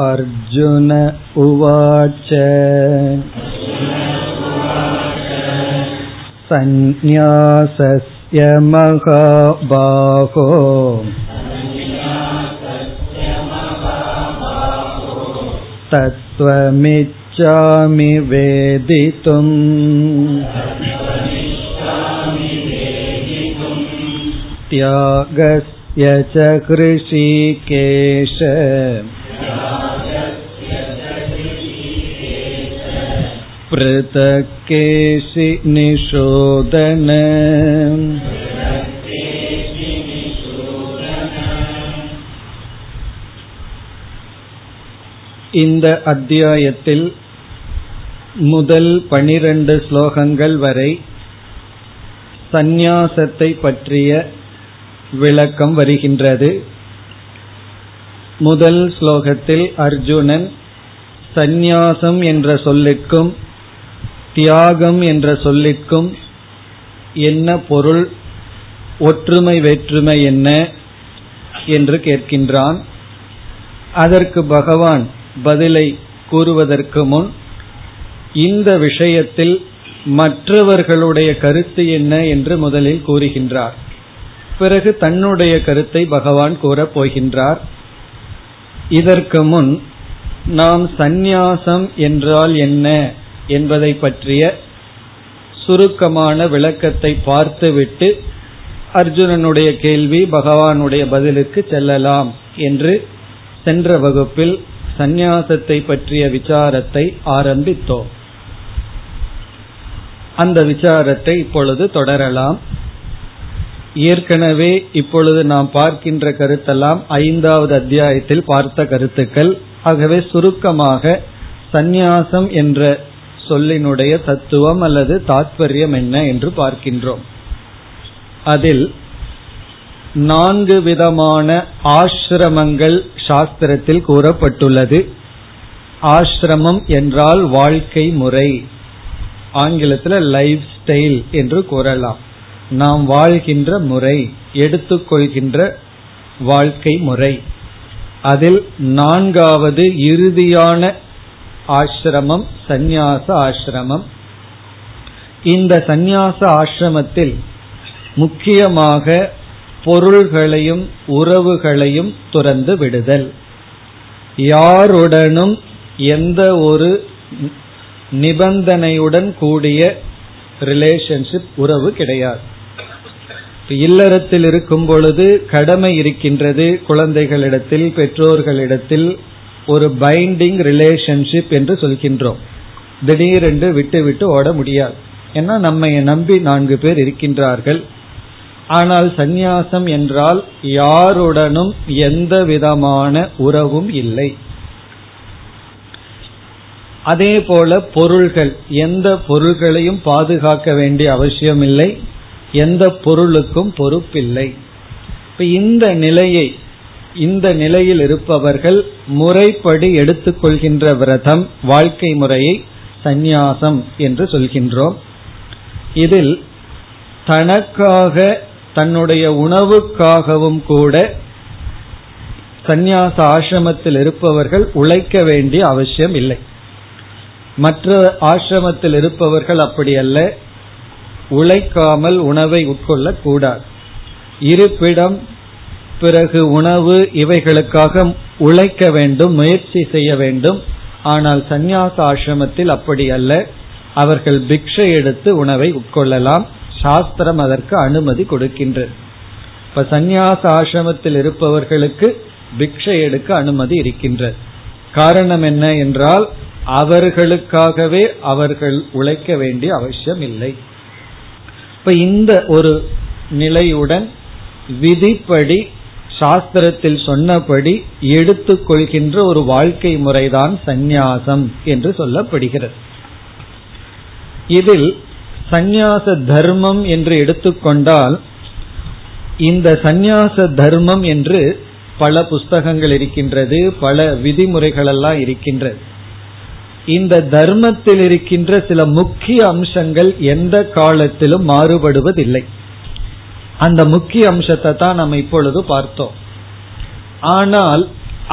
अर्जुन उवाच सन्न्यासस्य महाबाहो तत्त्वमिच्छामि वेदितुम् त्यागस्य च कृषिकेश पृथक् केशि निषोदन இந்த அத்தியாயத்தில் முதல் பனிரெண்டு ஸ்லோகங்கள் வரை சந்நியாசத்தை பற்றிய விளக்கம் வருகின்றது முதல் ஸ்லோகத்தில் அர்ஜுனன் சந்நியாசம் என்ற சொல்லிற்கும் தியாகம் என்ற சொல்லிற்கும் என்ன பொருள்? ஒற்றுமை வேற்றுமை என்ன? என்று கேட்கின்றான். அதற்கு பகவான் பதிலை கூறுவதற்கு முன் இந்த விஷயத்தில் மற்றவர்களுடைய கருத்து என்ன என்று முதலில் கூறுகின்றார். பிறகு தன்னுடைய கருத்தை பகவான் கூறப் போகின்றார். இதற்கு முன் நாம் சந்நியாசம் என்றால் என்ன? என்பதை பற்றிய சுருக்கமான விளக்கத்தை பார்த்துவிட்டு அர்ஜுனனுடைய கேள்வி பகவானுடைய பதிலுக்கு செல்லலாம் என்று சென்ற வகுப்பில் சந்நியாசத்தை பற்றிய விசாரத்தை ஆரம்பித்தோம். அந்த விசாரத்தை இப்பொழுது தொடரலாம். ஏற்கனவே இப்பொழுது நாம் பார்க்கின்ற கருத்தெல்லாம் ஐந்தாவது அத்தியாயத்தில் பார்த்த கருத்துக்கள். ஆகவே சுருக்கமாக சந்நியாசம் என்ற சொல்லினுடைய தத்துவம் அல்லது தாத்பரியம் என்ன என்று பார்க்கின்றோம். அதில் நான்கு விதமான ஆசிரமங்கள் சாஸ்திரத்தில் கூறப்பட்டுள்ளது. ஆசிரமம் என்றால் வாழ்க்கை முறை. ஆங்கிலத்தில் லைஃப் ஸ்டைல் என்று கூறலாம். நாம் வாழ்கின்ற முறை எடுத்துக்கொள்கின்ற வாழ்க்கை முறை. அதில் நான்காவது இறுதியான ஆசிரமம் சந்நியாச ஆசிரமம். இந்த சந்நியாச ஆசிரமத்தில் முக்கியமாக பொருள்களையும் உறவுகளையும் துறந்து விடுதல். யாருடனும் எந்த ஒரு நிபந்தனையுடன் கூடிய ரிலேஷன்ஷிப் உறவு கிடையாது. இல்லறத்தில் இருக்கும் பொழுது கடமை இருக்கின்றது குழந்தைகளிடத்தில் பெற்றோர்களிடத்தில் ஒரு பைண்டிங் ரிலேஷன்ஷிப் என்று சொல்கின்றோம். திடீரென்று விட்டு விட்டு ஓட முடியாது. ஏன்னா நம்மை நம்பி நான்கு பேர் இருக்கின்றார்கள். ஆனால் சந்நியாசம் என்றால் யாருடனும் எந்த விதமான உறவும் இல்லை. அதே போல பொருள்கள் எந்த பொருள்களையும் பாதுகாக்க வேண்டிய அவசியம் இல்லை எந்த பொருளுக்கும் பொறுப்பில்லை. இப்ப இந்த நிலையை இந்த நிலையில் இருப்பவர்கள் முறைப்படி எடுத்துக்கொள்கின்ற விரதம் வாழ்க்கை முறையை சந்நியாசம் என்று சொல்கின்றோம். இதில் தனக்காக தன்னுடைய உணவுக்காகவும் கூட சந்நியாச ஆசிரமத்தில் இருப்பவர்கள் உழைக்க வேண்டிய அவசியம் இல்லை. மற்ற ஆசிரமத்தில் இருப்பவர்கள் அப்படி அல்ல. உழைக்காமல் உணவை உட்கொள்ளக்கூடாது. இருப்பிடம் பிறகு உணவு இவைகளுக்காக உழைக்க வேண்டும் முயற்சி செய்ய வேண்டும். ஆனால் சந்நியாச ஆசிரமத்தில் அப்படி அல்ல. அவர்கள் பிக்ஷை எடுத்து உணவை உட்கொள்ளலாம். சாஸ்திரம் அதற்கு அனுமதி கொடுக்கின்றது இப்ப சந்நியாச ஆசிரமத்தில் இருப்பவர்களுக்கு பிக்ஷை எடுக்க அனுமதி இருக்கின்றது காரணம் என்ன என்றால் அவர்களுக்காகவே அவர்கள் உழைக்க வேண்டிய அவசியம் இல்லை. இப்ப இந்த ஒரு நிலையுடன் விதிப்படி சாஸ்திரத்தில் சொன்னபடி எடுத்துக்கொள்கின்ற ஒரு வாழ்க்கை முறைதான் சந்நியாசம் என்று சொல்லப்படுகிறது. இதில் சந்நியாச தர்மம் என்று எடுத்துக்கொண்டால் இந்த சந்நியாச தர்மம் என்று பல புஸ்தகங்கள் இருக்கின்றது பல விதிமுறைகள் எல்லாம் இருக்கின்றது. இந்த தர்மத்தில் இருக்கின்ற சில முக்கிய அம்சங்கள் எந்த காலத்திலும் மாறுபடுவதில்லை. அந்த முக்கிய அம்சத்தை தான் நம்ம இப்பொழுது பார்த்தோம். ஆனால்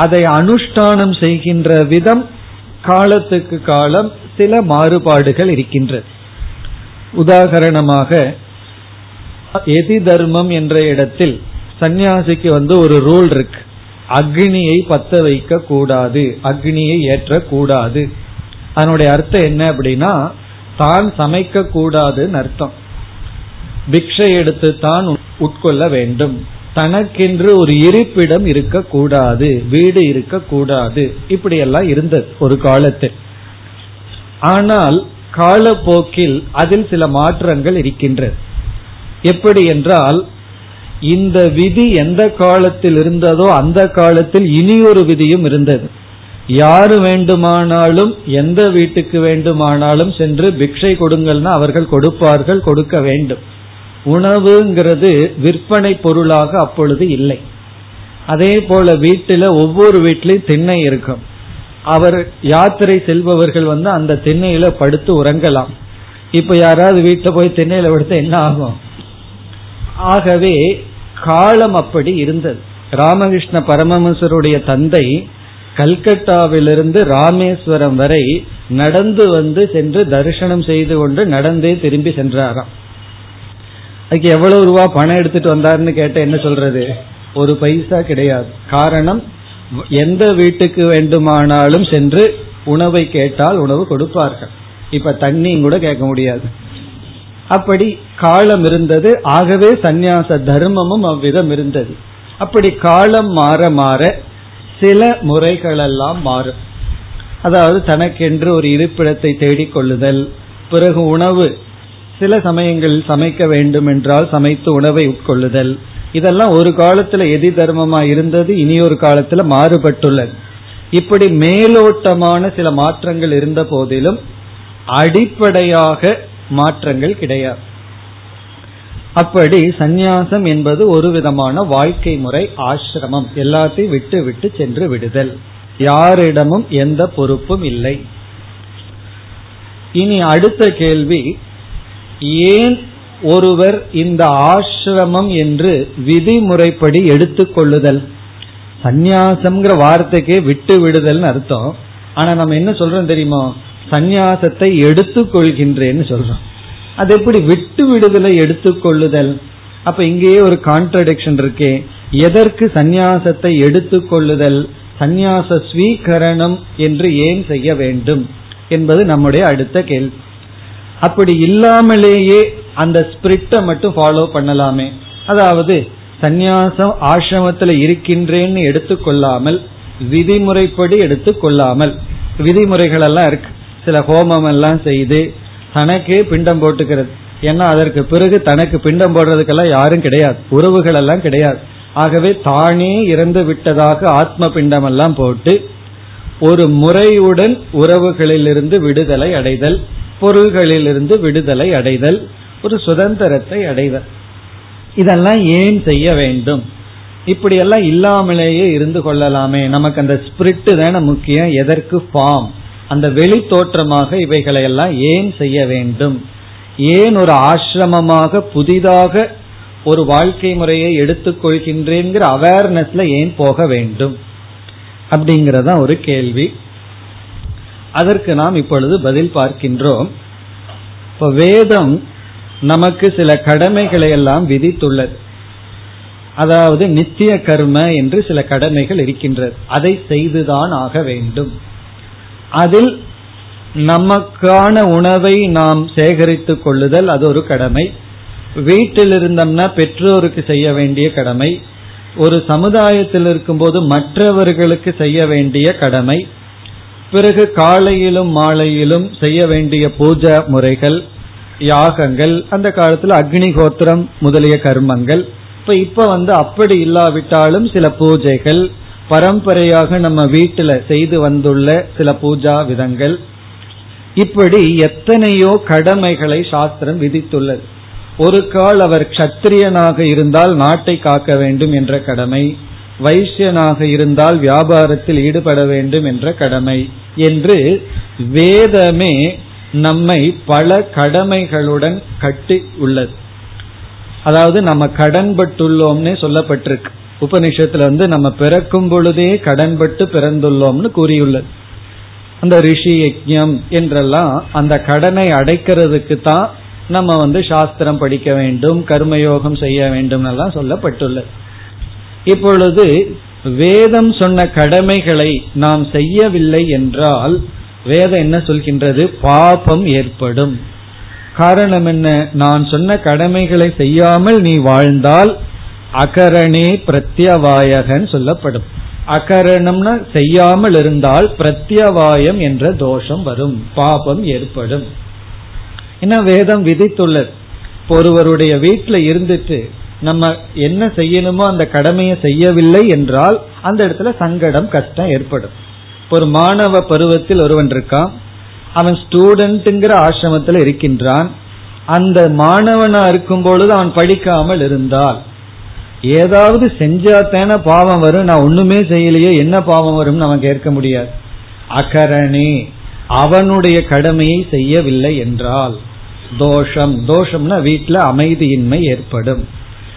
அதை அனுஷ்டானம் செய்கின்ற விதம் காலத்துக்கு காலம் சில மாறுபாடுகள் இருக்கின்றது. உதாகரணமாக எதி தர்மம் என்ற இடத்தில் சன்னியாசிக்கு வந்து ஒரு ரூல் இருக்கு. அக்னியை பத்த வைக்க கூடாது அக்னியை ஏற்றக்கூடாது. அதனுடைய அர்த்தம் என்ன அப்படின்னா தான் சமைக்க கூடாதுன்னு அர்த்தம். பிக்ஷை எடுத்து தான் உட்கொள்ள வேண்டும். தனக்கென்று ஒரு இருப்பிடம் இருக்கக்கூடாது வீடு இருக்கக்கூடாது. இப்படி எல்லாம் இருந்தது ஒரு காலத்தில் ஆனால் காலப்போக்கில் அதில் சில மாற்றங்கள் இருக்கின்றது. எப்படி என்றால் இந்த விதி எந்த காலத்தில் இருந்ததோ அந்த காலத்தில் இனி ஒரு விதியும் இருந்தது. யாரு வேண்டுமானாலும் எந்த வீட்டுக்கு வேண்டுமானாலும் சென்று பிக்ஷை கொடுங்கள்னா அவர்கள் கொடுப்பார்கள் கொடுக்க வேண்டும். உணவுங்கிறது விற்பனை பொருளாக அப்பொழுது இல்லை. அதே போல வீட்டில் ஒவ்வொரு வீட்லயும் திண்ணை இருக்கும். அவர் யாத்திரை செல்பவர்கள் வந்து அந்த திண்ணையில படுத்து உறங்கலாம். இப்ப யாராவது வீட்டில் போய் திண்ணையில படுத்து என்ன ஆகும்? ஆகவே காலம் அப்படி இருந்தது. ராமகிருஷ்ண பரமஹம்சருடைய தந்தை கல்கட்டாவிலிருந்து ராமேஸ்வரம் வரை நடந்து வந்து சென்று தரிசனம் செய்து கொண்டு நடந்தே திரும்பி சென்றாராம். அதுக்கு எவ்வளவு ரூபா பணம் எடுத்துட்டு வந்தாருன்னு கேட்ட என்ன சொல்றது? ஒரு பைசா கிடையாது. காரணம் எந்த வீட்டுக்கு வேண்டுமானாலும் சென்று உணவை கேட்டால் உணவு கொடுப்பார்கள். இப்ப தண்ணியும் கூட கேட்க முடியாது. அப்படி காலம் இருந்தது. ஆகவே சந்நியாச தர்மமும் அவ்விதம் இருந்தது. அப்படி காலம் மாற மாற சில முறைகளெல்லாம் மாறும். அதாவது தனக்கென்று ஒரு இருப்பிடத்தை தேடிக்கொள்ளுதல் பிறகு உணவு சில சமயங்களில் சமைக்க வேண்டும் என்றால் சமைத்து உணவை உட்கொள்ளுதல். இதெல்லாம் ஒரு காலத்துல எதி தர்மமா இருந்தது இனி ஒரு காலத்துல மாறுபட்டுள்ளது. இப்படி மேலோட்டமான சில மாற்றங்கள் இருந்த போதிலும் அடிப்படையாக மாற்றங்கள் கிடையாது. அப்படி சந்நியாசம் என்பது ஒரு விதமான வாழ்க்கை முறை ஆசிரமம். எல்லாத்தையும் விட்டு விட்டு சென்று விடுதல். யாரிடமும் எந்த பொறுப்பும் இல்லை. இனி அடுத்த கேள்வி ஏன் ஒருவர் இந்த ஆசிரமம் என்று விதிமுறைப்படி எடுத்துக்கொள்ளுதல் சந்நியாசம்ங்கிற வார்த்தைக்கே விட்டு விடுதல்னு அர்த்தம். ஆனா நம்ம என்ன சொல்றோம் தெரியுமோ? சந்நியாசத்தை எடுத்துக்கொள்கின்றேன்னு சொல்றோம். அது எப்படி விட்டு விடுதலை எடுத்துக்கொள்ளுதல் அப்ப இங்கேயே ஒரு கான்ட்ரடிக்ஷன் இருக்கே. எதற்கு சந்நியாசத்தை எடுத்துக்கொள்ளுதல் சந்நியாச ஸ்வீகரணம் என்று ஏன் செய்ய வேண்டும்? என்பது நம்முடைய அடுத்த கேள்வி. அப்படி இல்லாமலேயே அந்த ஸ்பிரிட்டை மட்டும் ஃபாலோ பண்ணலாமே. அதாவது சந்நியாசம் ஆசிரமத்தில் இருக்கின்றேன்னு எடுத்துக்கொள்ளாமல் விதிமுறைப்படி எடுத்துக்கொள்ளாமல். விதிமுறைகள் எல்லாம் இருக்கு. சில ஹோமம் எல்லாம் செய்து தனக்கே பிண்டம் போட்டுக்கிறது. ஏன்னா அதற்கு பிறகு தனக்கு பிண்டம் போடுறதுக்கெல்லாம் யாரும் கிடையாது. உறவுகள் எல்லாம் கிடையாது. ஆகவே தானே இறந்து விட்டதாக ஆத்ம பிண்டம் எல்லாம் போட்டு ஒரு முறையுடன் உறவுகளிலிருந்து விடுதலை அடைதல் பொருள்களிலிருந்து விடுதலை அடைதல் ஒரு சுதந்திரத்தை அடைதல். இதெல்லாம் ஏன் செய்ய வேண்டும்? இப்படி எல்லாம் இல்லாமலேயே இருந்து கொள்ளலாமே. நமக்கு அந்த ஸ்பிரிட் தானே முக்கியம். எதற்கு ஃபார்ம் அந்த வெளி தோற்றமாக இவைகளை எல்லாம் ஏன் செய்ய வேண்டும்? ஏன் ஒரு ஆசிரமமாக புதிதாக ஒரு வாழ்க்கை முறையை எடுத்துக்கொள்கின்றேங்கிற அவேர்னஸ்ல ஏன் போக வேண்டும்? அப்படிங்கறத ஒரு கேள்வி. அதற்கு நாம் இப்பொழுது பதில் பார்க்கின்றோம். இப்ப வேதம் நமக்கு சில கடமைகளை எல்லாம் விதித்துள்ளது. அதாவது நித்திய கர்ம என்று சில கடமைகள் இருக்கின்றது. அதை செய்துதான் ஆக வேண்டும். அதில் நமக்கான உணவை நாம் சேகரித்துக் கொள்ளுதல் அது ஒரு கடமை. வீட்டில் இருந்தோம்னா பெற்றோருக்கு செய்ய வேண்டிய கடமை. ஒரு சமுதாயத்தில் இருக்கும்போது மற்றவர்களுக்கு செய்ய வேண்டிய கடமை. பிறகு காலையிலும் மாலையிலும் செய்ய வேண்டிய பூஜா முறைகள் யாகங்கள் அந்த காலத்துல அக்னிகோத்திரம் முதலிய கர்மங்கள். இப்ப இப்ப வந்து அப்படி இல்லாவிட்டாலும் சில பூஜைகள் பரம்பரையாக நம்ம வீட்டுல செய்து வந்துள்ள சில பூஜா விதங்கள். இப்படி எத்தனையோ கடமைகளை சாஸ்திரம் விதித்துள்ளது. ஒரு கால் அவர் கத்திரியனாக இருந்தால் நாட்டை காக்க வேண்டும் என்ற கடமை. வைசியனாக இருந்தால் வியாபாரத்தில் ஈடுபட வேண்டும் என்ற கடமை என்று வேதமே நம்மை பல கடமைகளுடன் கட்டி உள்ளது. அதாவது நம்ம கடன்பட்டுள்ளோம்னே சொல்லப்பட்டிருக்கு. உபனிஷத்துல வந்து நம்ம பிறக்கும் பொழுதே கடன்பட்டு பிறந்துள்ளோம்னு கூறியுள்ளது. அந்த ரிஷி யஜ்யம் என்றெல்லாம் அந்த கடனை அடைக்கிறதுக்கு தான் நம்ம வந்து சாஸ்திரம் படிக்க வேண்டும் கர்மயோகம் செய்ய வேண்டும் எல்லாம் சொல்லப்பட்டுள்ளது. இப்பொழுது வேதம் சொன்ன கடமைகளை நாம் செய்யவில்லை என்றால் வேதம் என்ன சொல்கின்றது? பாபம் ஏற்படும். காரணம் என்ன? நான் சொன்ன கடமைகளை செய்யாமல் நீ வாழ்ந்தால் அகரணே பிரத்யவாயகன் சொல்லப்படும். அகரணம்னா செய்யாமல் இருந்தால் பிரத்யவாயம் என்ற தோஷம் வரும். பாபம் ஏற்படும். ஏன்னா வேதம் விதித்துள்ளது? ஒருவருடைய வீட்டில் இருந்துட்டு நம்ம என்ன செய்யணுமோ அந்த கடமையை செய்யவில்லை என்றால் அந்த இடத்துல சங்கடம் கஷ்டம் ஏற்படும். ஒரு மாணவ பருவத்தில் ஒருவன் இருக்கான். அவன் ஸ்டூடெண்ட்டுங்கிற ஆசிரமத்தில் இருக்கின்றான். அந்த மாணவனா இருக்கும் பொழுது அவன் படிக்காமல் இருந்தால் ஏதாவது செஞ்சாத்தான பாவம் வரும். நான் ஒண்ணுமே செய்யலையே என்ன பாவம் வரும் அவன் கேட்க முடியாது. அகரணே அவனுடைய கடமையை செய்யவில்லை என்றால் தோஷம் தோஷம்னா வீட்டுல அமைதியின்மை ஏற்படும்.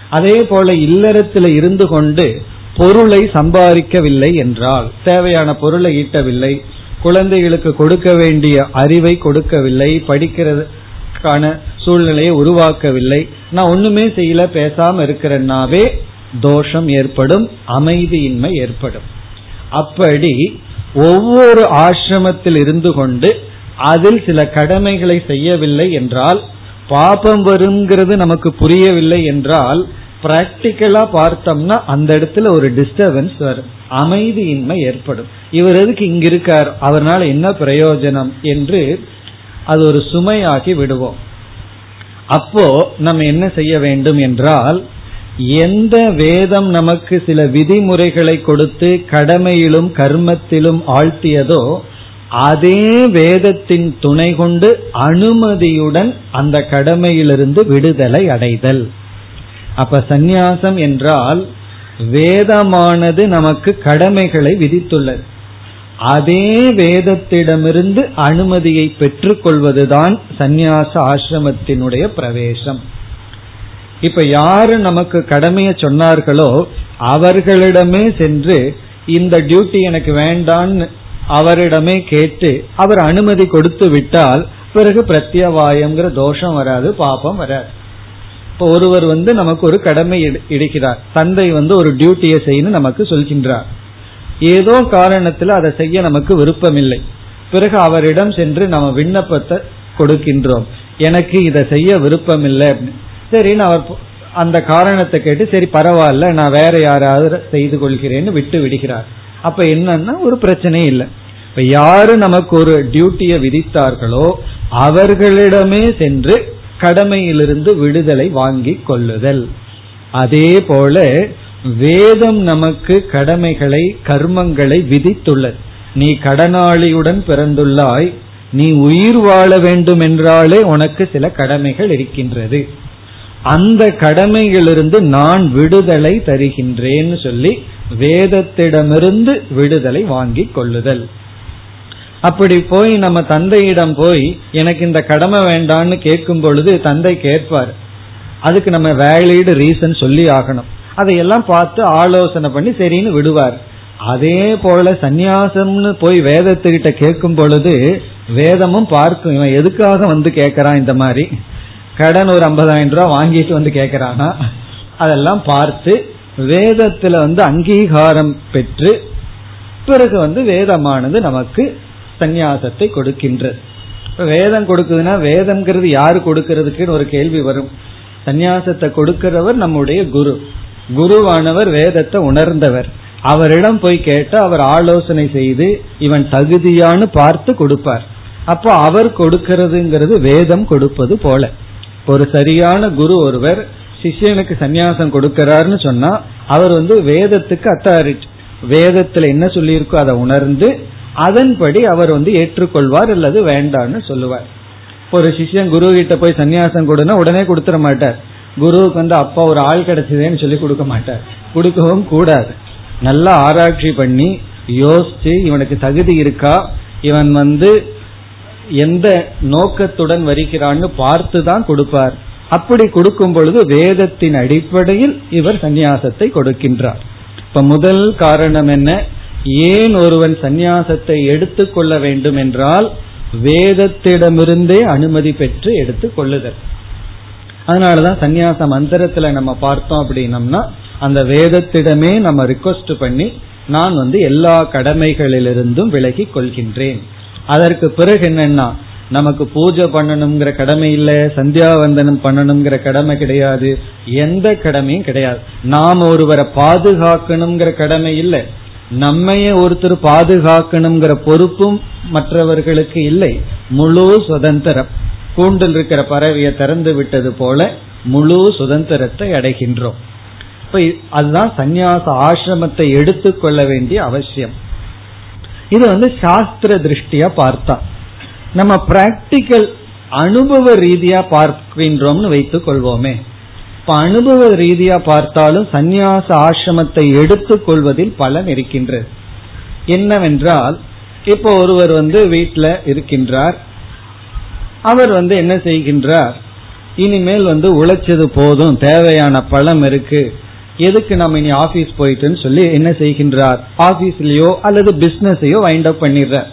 அதே போல இல்லறத்தில் இருந்து கொண்டு பொருளை சம்பாதிக்கவில்லை என்றால் தேவையான பொருளை ஈட்டவில்லை குழந்தைகளுக்கு கொடுக்க வேண்டிய அறிவை கொடுக்கவில்லை படிக்கிறதுக்கான சூழ்நிலையை உருவாக்கவில்லை நான் ஒண்ணுமே செய்யல பேசாம இருக்கிறேன்னாவே தோஷம் ஏற்படும் அமைதியின்மை ஏற்படும். அப்படி ஒவ்வொரு ஆசிரமத்தில் இருந்து கொண்டு அதில் சில கடமைகளை செய்யவில்லை என்றால் பாபம் வருங்கிறது நமக்கு புரியவில்லை என்றால் பிராக்டிக்கலா பார்த்தோம்னா அந்த இடத்துல ஒரு டிஸ்டர்பன்ஸ் வரும். அமைதியின்மை ஏற்படும். இவர் எதுக்கு இங்க இருக்கார் அவரால் என்ன பிரயோஜனம் என்று அது ஒரு சுமையாகி விடுவோம். அப்போ நம்ம என்ன செய்ய வேண்டும் என்றால் எந்த வேதம் நமக்கு சில விதிமுறைகளை கொடுத்து கடமையிலும் கர்மத்திலும் ஆழ்த்தியதோ அதே வேதத்தின் துணை கொண்டு அனுமதியுடன் அந்த கடமையிலிருந்து விடுதலை அடைதல். அப்ப சந்நியாசம் என்றால் வேதமானது நமக்கு கடமைகளை விதித்துள்ளது. அதே வேதத்திடமிருந்து அனுமதியை பெற்றுக்கொள்வதுதான் சந்நியாச ஆசிரமத்தினுடைய பிரவேசம். இப்ப யாரு நமக்கு கடமையை சொன்னார்களோ அவர்களிடமே சென்று இந்த டியூட்டி எனக்கு வேண்டான்னு அவரிடமே கேட்டு அவர் அனுமதி கொடுத்து விட்டால் பிறகு பிரத்யவாயம்ங்கிற தோஷம் வராது பாப்பம் வராது. இப்போ ஒருவர் வந்து நமக்கு ஒரு கடமை இடுகிறார். தந்தை வந்து ஒரு டியூட்டியை செய்யணும் நமக்கு சொல்கின்றார். ஏதோ காரணத்துல அதை செய்ய நமக்கு விருப்பமில்லை. பிறகு அவரிடம் சென்று நம்ம விண்ணப்பத்தை கொடுக்கின்றோம். எனக்கு இதை செய்ய விருப்பம் இல்லை சரின்னு அவர் அந்த காரணத்தை கேட்டு சரி பரவாயில்ல நான் வேற யாராவது செய்து கொள்கிறேன்னு விட்டு விடுகிறார். அப்ப என்னன்னா ஒரு பிரச்சனை இல்லை. இப்ப யாரு நமக்கு ஒரு டியூட்டியை விதித்தார்களோ அவர்களிடமே சென்று கடமையிலிருந்து விடுதலை வாங்கி கொள்ளுதல். அதே போல வேதம் நமக்கு கடமைகளை கர்மங்களை விதித்துள்ளது. நீ கடனாளியுடன் பிறந்துள்ளாய் நீ உயிர் வாழ வேண்டும் என்றாலே உனக்கு சில கடமைகள் இருக்கின்றது. அந்த கடமையிலிருந்து நான் விடுதலை தருகின்றேன்னு சொல்லி வேதத்திடமிருந்து விடுதலை வாங்கி கொள்ளுதல். அப்படி போய் நம்ம தந்தையிடம் போய் எனக்கு இந்த கடமை வேண்டான்னு கேட்கும் பொழுது தந்தை கேட்பார். அதுக்கு நம்ம வேலிடு ரீசன் சொல்லி ஆகணும். அதையெல்லாம் பார்த்து ஆலோசனை பண்ணி சரின்னு விடுவார். அதே போல சந்நியாசம்னு போய் வேதத்துக்கிட்ட கேட்கும் பொழுது வேதமும் பார்க்கும். இவன் எதுக்காக வந்து கேட்கறான் இந்த மாதிரி? கடன் ஒரு ஐம்பதாயிரம் ரூபாய் வாங்கிட்டு வந்து கேட்கறானா? அதெல்லாம் பார்த்து வேதத்துல வந்து அங்கீகாரம் பெற்று பிறகு வந்து வேதமானது நமக்கு சந்நியாசத்தை கொடுக்கின்றது வேதம் கொடுக்குதுன்னா வேதம்ங்கிறது யாரு கொடுக்கறதுக்குன்னு ஒரு கேள்வி வரும். சந்நியாசத்தை கொடுக்கிறவர் நம்முடைய குரு. குருவானவர் வேதத்தை உணர்ந்தவர். அவரிடம் போய் கேட்டு அவர் ஆலோசனை செய்து இவன் தகுதியான்னு பார்த்து கொடுப்பார். அப்போ அவர் கொடுக்கிறதுங்கிறது வேதம் கொடுப்பது போல. ஒரு சரியான குரு ஒருவர் சிஷியனுக்கு சந்நியாசம் கொடுக்கிறாருன்னு சொன்னா அவர் வந்து வேதத்துக்கு அத்தாரிட்டி வேதத்துல என்ன சொல்லியிருக்கோ அதை உணர்ந்து அதன்படி அவர் வந்து ஏற்றுக்கொள்வார் அல்லது வேண்டான்னு சொல்லுவார். ஒரு சிஷ்யன் குரு கிட்ட போய் சன்னியாசம் கொடுனா உடனே கொடுத்துட மாட்டார். குருவுக்கு வந்து அப்பா ஒரு ஆள் கிடைச்சதேன்னு சொல்லி கொடுக்க மாட்டார். கொடுக்கவும் கூடாது. நல்லா ஆராய்ச்சி பண்ணி யோசிச்சு இவனுக்கு தகுதி இருக்கா இவன் வந்து எந்த நோக்கத்துடன் வருகிறான்னு பார்த்து தான் கொடுப்பார். அப்படி கொடுக்கும் பொழுது வேதத்தின் அடிப்படையில் இவர் சந்நியாசத்தை கொடுக்கின்றார். இப்ப முதல் காரணம் என்ன? ஏன் ஒருவன் சந்நியாசத்தை எடுத்துக்கொள்ள வேண்டும் என்றால் வேதத்திடமிருந்தே அனுமதி பெற்று எடுத்துக் கொள்ளுதல். அதனாலதான் சந்நியாச மந்திரத்துல நம்ம பார்த்தோம் அப்படின்னம்னா அந்த வேதத்திடமே நம்ம ரிக்வஸ்ட் பண்ணி நான் வந்து எல்லா கடமைகளிலிருந்தும் விலகி கொள்கின்றேன். அதற்கு பிறகு என்னன்னா நமக்கு பூஜை பண்ணணுங்கிற கடமை இல்ல சந்தியாவந்தனம் பண்ணணுங்கிற கடமை கிடையாது. எந்த கடமையும் கிடையாது. நாம் ஒருவரை பாதுகாக்கணுங்கிற கடமை இல்லை. நம்மையே ஒருத்தர் பாதுகாக்கணுங்கிற பொறுப்பும் மற்றவர்களுக்கு இல்லை. முழு சுதந்திரம். கூண்டில் இருக்கிற பறவையை திறந்து விட்டது போல முழு சுதந்திரத்தை அடைகின்றோம். இப்ப அதுதான் சந்நியாச ஆசிரமத்தை எடுத்துக்கொள்ள வேண்டிய அவசியம். இது வந்து சாஸ்திர திருஷ்டியா பார்த்தா. நம்ம பிராக்டிக்கல் அனுபவ ரீதியா பார்க்கின்றோம்னு வைத்துக் கொள்வோமே. இப்ப அனுபவ ரீதியா பார்த்தாலும் சந்நியாச ஆசிரமத்தை எடுத்துக்கொள்வதில் பலன் இருக்கின்றது. என்னவென்றால் இப்போ ஒருவர் வந்து வீட்டில் இருக்கின்றார். அவர் வந்து என்ன செய்கின்றார்? இனிமேல் வந்து உழைச்சது போதும் தேவையான பழம் இருக்கு. எதுக்கு நம்ம இனி ஆபீஸ் போயிட்டுன்னு சொல்லி என்ன செய்கின்றார்? ஆபீஸ்லயோ அல்லது பிசினஸையோ வைண்ட் அப் பண்ணிடுறார்.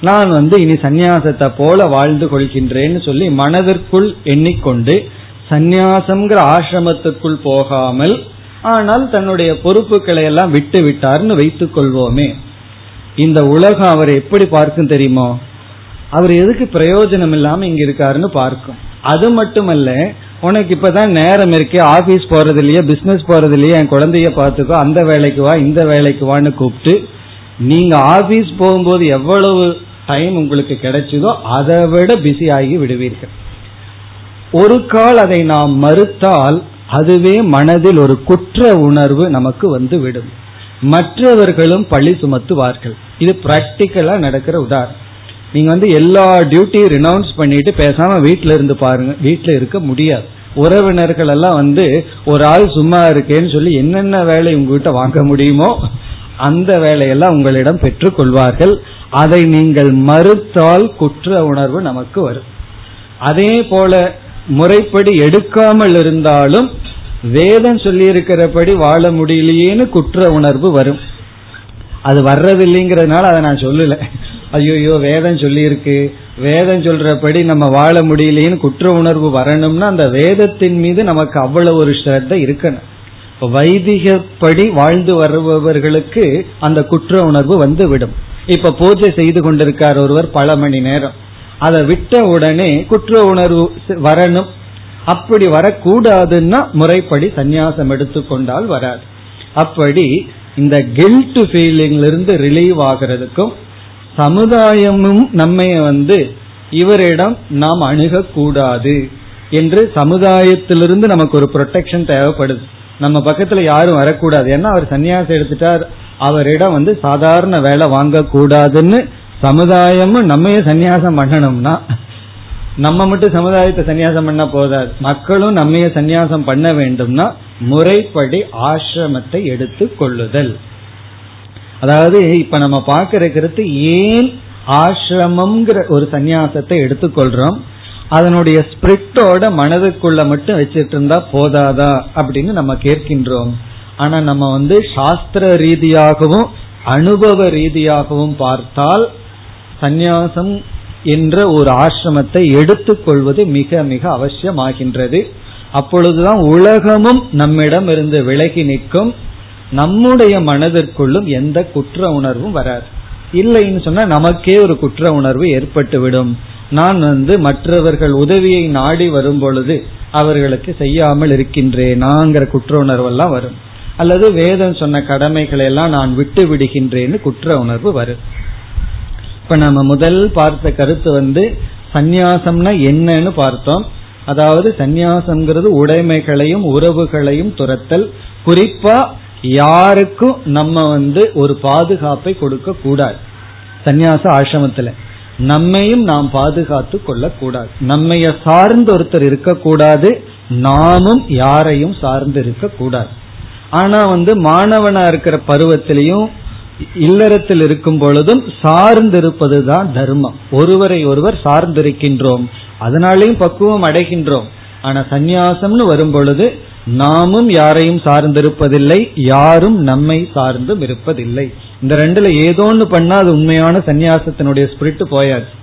நான் வந்து இனி சந்நியாசத்தை போல வாழ்ந்து கொள்கின்றேன்னு சொல்லி மனதிற்குள் எண்ணிக்கொண்டு சந்நியாசம்ங்கிற ஆசிரமத்துக்குள் போகாமல் ஆனால் தன்னுடைய பொறுப்புகளை எல்லாம் விட்டு விட்டார்னு வைத்துக் கொள்வோமே. இந்த உலகம் அவர் எப்படி பார்க்கும் தெரியுமோ? அவர் எதுக்கு பிரயோஜனம் இல்லாம இங்க இருக்காருன்னு பார்க்கும். அது மட்டுமல்ல உனக்கு இப்பதான் நேரம் இருக்கே ஆபீஸ் போறது இல்லையா பிசினஸ் போறது இல்லையா என் குழந்தைய பார்த்துக்கோ அந்த வேலைக்கு வா இந்த வேலைக்கு வான்னு கூப்பிட்டு நீங்க ஆபீஸ் போகும்போது எவ்வளவு டைம் உங்களுக்கு கிடைச்சதோ அதை விட பிஸி ஆகி விடுவீர்கள். ஒரு கால் அதை நாம் மறுத்தால் அதுவே மனதில் ஒரு குற்ற உணர்வு நமக்கு வந்து விடும். மற்றவர்களும் பழி சுமத்துவார்கள். இது பிராக்டிக்கலா நடக்கிற உதாரணம். நீங்க வந்து எல்லா டியூட்டியும் ரினவுன்ஸ் பண்ணிட்டு பேசாம வீட்டுல இருந்து பாருங்க. வீட்டுல இருக்க முடியாது. உறவினர்கள் எல்லாம் வந்து ஒரு ஆள் சும்மா இருக்கேன்னு சொல்லி என்னென்ன வேலை உங்ககிட்ட வாங்க முடியுமோ அந்த வேலையெல்லாம் உங்களிடம் பெற்றுக் கொள்வார்கள். அதை நீங்கள் மறுத்தால் குற்ற உணர்வு நமக்கு வரும். அதே போல முறைப்படி எடுக்காமல் இருந்தாலும் வேதம் சொல்லியிருக்கிறபடி வாழ முடியலையேன்னு குற்ற உணர்வு வரும். அது வர்றதில்லைங்கிறதுனால அதை நான் சொல்லல. ஐயோ வேதம் சொல்லியிருக்கு. வேதம் சொல்றபடி நம்ம வாழ முடியலையேன்னு குற்ற உணர்வு வரணும்னா அந்த வேதத்தின் மீது நமக்கு அவ்வளவு ஒரு ஸ்ரத்த இருக்கணும். வைதிகப்படி வாழ்ந்து வருபவர்களுக்கு அந்த குற்ற உணர்வு வந்து விடும் இப்ப பூஜை செய்து கொண்டிருக்கார் ஒருவர் பல மணி நேரம். அதை விட்ட உடனே குற்ற உணர்வு வரணும். அப்படி வரக்கூடாதுன்னா முறைப்படி சந்நியாசம் எடுத்துக்கொண்டால் வராது. அப்படி இந்த கில்ட் ஃபீலிங்ல இருந்து ரிலீவ் ஆகிறதுக்கும் சமுதாயமும் நம்மை வந்து இவரிடம் நாம் அணுகக்கூடாது என்று சமுதாயத்திலிருந்து நமக்கு ஒரு ப்ரொடெக்ஷன் தேவைப்படுது. நம்ம பக்கத்துல யாரும் வரக்கூடாது. ஏன்னா அவர் சன்னியாசம் எடுத்துட்டார். அவரிடம் வந்து சாதாரண வேலை வாங்கக்கூடாதுன்னு சமுதாயமும் நம்மையே சன்னியாசம் பண்ணணும்னா நம்ம மட்டும் சமுதாயத்தை சன்னியாசம் பண்ண போதாது. மக்களும் நம்மைய சன்னியாசம் பண்ண வேண்டும்னா முறைப்படி ஆசிரமத்தை எடுத்து கொள்ளுதல். அதாவது இப்ப நம்ம பார்க்கிற கருத்து ஏன் ஆசிரமம்ங்கிற ஒரு சந்நியாசத்தை எடுத்துக்கொள்றோம் அதனுடைய ஸ்பிரிட்டோட மனதுக்குள்ள மட்டும் வச்சிட்டு இருந்தா போதாதா அப்படின்னு நம்ம கேட்கின்றோம். ஆனா நம்ம வந்து சாஸ்திர ரீதியாகவும் அனுபவ ரீதியாகவும் பார்த்தால் சந்நியாசம் என்ற ஒரு ஆசிரமத்தை எடுத்துக்கொள்வது மிக மிக அவசியமாகின்றது. அப்பொழுதுதான் உலகமும் நம்மிடம் இருந்து விலகி நிற்கும். நம்முடைய மனதிற்குள்ளும் எந்த குற்ற உணர்வும் வராது. இல்லைன்னு சொன்னா நமக்கே ஒரு குற்ற உணர்வு ஏற்பட்டுவிடும். நான் வந்து மற்றவர்கள் உதவியை நாடி வரும் பொழுது அவர்களுக்கு செய்யாமல் இருக்கின்றேனாங்கிற குற்ற உணர்வெல்லாம் வரும். அல்லது வேதம் சொன்ன கடமைகளை எல்லாம் நான் விட்டு விடுகின்றேன்னு குற்ற உணர்வு வரும். இப்ப நம்ம முதல் பார்த்த கருத்து வந்து சந்நியாசம்னா என்னன்னு பார்த்தோம். அதாவது சந்நியாசம்ங்கிறது உடைமைகளையும் உறவுகளையும் துரத்தல். குறிப்பா யாருக்கும் நம்ம வந்து ஒரு பாதுகாப்பை கொடுக்க கூடாது. சந்நியாச ஆசிரமத்துல நம்மையும் நாம் பாதுகாத்து கொள்ளக்கூடாது. நம்மைய சார்ந்து ஒருத்தர் இருக்கக்கூடாது. நாமும் யாரையும் சார்ந்து இருக்கக்கூடாது. ஆனா வந்து மாணவனா இருக்கிற பருவத்திலையும் இல்லறத்தில் இருக்கும் பொழுதும் சார்ந்திருப்பது தான் தர்மம். ஒருவரை ஒருவர் சார்ந்திருக்கின்றோம். அதனாலேயும் பக்குவம் அடைகின்றோம். ஆனா சந்நியாசம்னு வரும் பொழுது நாமும் யாரையும் சார்ந்திருப்பதில்லை யாரும் நம்மை சார்ந்தும் இருப்பதில்லை. இந்த ரெண்டுல ஒன்று பண்ணா அது உண்மையான சன்னியாசத்தினுடைய ஸ்பிரிட் போயாச்சு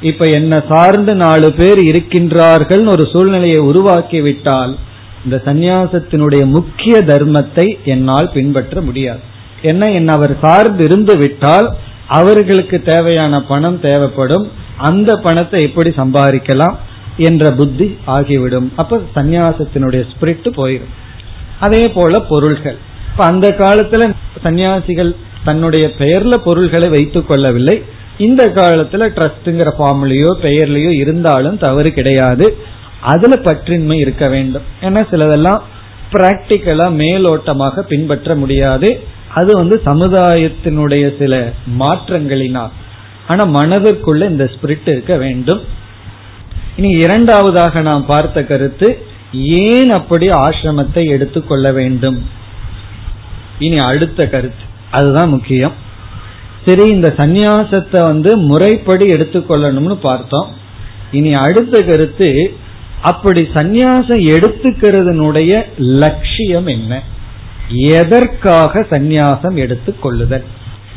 இப்ப என்ன சார்ந்து நாலு பேர் இருக்கின்றார்கள் ஒரு சூழ்நிலையை உருவாக்கி விட்டால் இந்த சந்நியாசத்தினுடைய முக்கிய தர்மத்தை என்னால் பின்பற்ற முடியாது. என்ன என்ன அவர் சார்ந்து இருந்து விட்டால் அவர்களுக்கு தேவையான பணம் தேவைப்படும். அந்த பணத்தை எப்படி சம்பாதிக்கலாம் என்ற புத்தி ஆகிவிடும். அப்ப சந்நியாசத்தினுடைய ஸ்பிரிட் போயிடும் அதே போல பொருள்கள். இப்ப அந்த காலத்துல சன்னியாசிகள் தன்னுடைய பெயர்ல பொருள்களை வைத்துக் கொள்ளவில்லை. இந்த காலத்துல ட்ரஸ்ட்ங்கிற ஃபார்ம்லயோ பெயர்லயோ இருந்தாலும் தவறு கிடையாது. அதுல பற்றின்மை இருக்க வேண்டும். ஏன்னா சிலதெல்லாம் பிராக்டிக்கலா மேலோட்டமாக பின்பற்ற முடியாது. அது வந்து சமுதாயத்தினுடைய சில மாற்றங்களினால். ஆனா மனதிற்குள்ள இந்த ஸ்பிரிட் இருக்க வேண்டும். இனி இரண்டாவதாக நாம் பார்த்த கருத்து ஏன் அப்படி ஆசிரமத்தை எடுத்துக்கொள்ள வேண்டும்? இனி அடுத்த கருத்து. அதுதான் முக்கியம். சரி இந்த சந்நியாசத்தை வந்து முறைப்படி எடுத்துக்கொள்ளணும்னு பார்த்தோம். இனி அடுத்த கருத்து அப்படி சந்நியாசம் எடுத்துக்கிறதுனுடைய லட்சியம் என்ன? எதற்காக சந்நியாசம் எடுத்துக்கொள்ளுதல்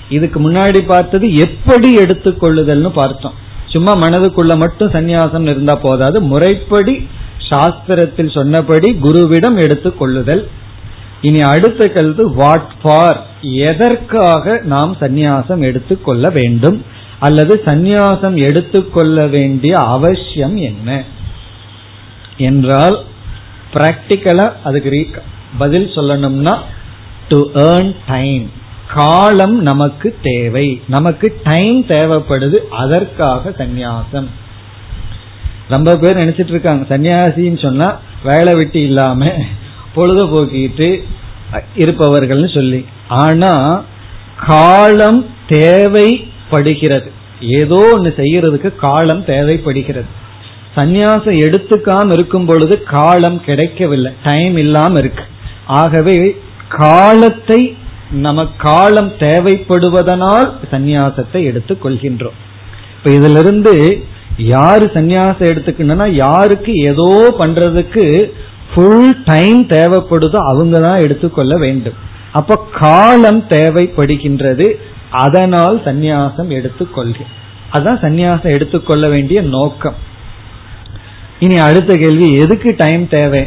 இதுக்கு முன்னாடி பார்த்தது எப்படி எடுத்துக்கொள்ளுதல்னு பார்த்தோம். சும்மா மனதுக்குள்ள மட்டும் சந்நியாசம் இருந்தா போதாது. முறைப்படி சாஸ்திரத்தில் சொன்னபடி குருவிடம் எடுத்துக்கொள்ளுதல் இனி அடுத்த கல்வி வாட் ஃபார் எதற்காக நாம் சந்நியாசம் எடுத்துக்கொள்ள வேண்டும்? அல்லது சந்நியாசம் எடுத்துக்கொள்ள வேண்டிய அவசியம் என்ன? என்றால் பிராக்டிக்கலா அதுக்கு பதில் சொல்லணும்னா டு ஏர்ன் டைம் காலம் நமக்கு தேவை. நமக்கு டைம் தேவைப்படுது அதற்காக சந்நியாசம். ரொம்ப பேர் நினைச்சிட்டு இருக்காங்க. சன்னியாசின்னு சொன்னா வேலை வெட்டி இல்லாம பொழுதுபோக்கிட்டு இருப்பவர்கள்னு சொல்லி. ஆனா காலம் தேவைப்படுகிறது. ஏதோ ஒன்று செய்யறதுக்கு காலம் தேவைப்படுகிறது. சந்நியாசம் எடுத்துக்காம இருக்கும் பொழுது காலம் கிடைக்கவில்லை. டைம் இல்லாம இருக்கு. ஆகவே காலத்தை நம்ம காலம் தேவைப்படுவதனால் சந்நியாசத்தை எடுத்துக் கொள்கின்றோம். இப்ப இதுல இருந்து யாரு சந்நியாசம் எடுத்துக்கணும்னா யாருக்கு ஏதோ பண்றதுக்கு ஃபுல் டைம் தேவைப்படுதோ அவங்க தான் எடுத்துக்கொள்ள வேண்டும். அப்ப காலம் தேவைப்படுகின்றது அதனால் சந்நியாசம் எடுத்துக்கொள்க அதான் சந்நியாசம் எடுத்துக்கொள்ள வேண்டிய நோக்கம். இனி அடுத்த கேள்வி எதுக்கு டைம் தேவை?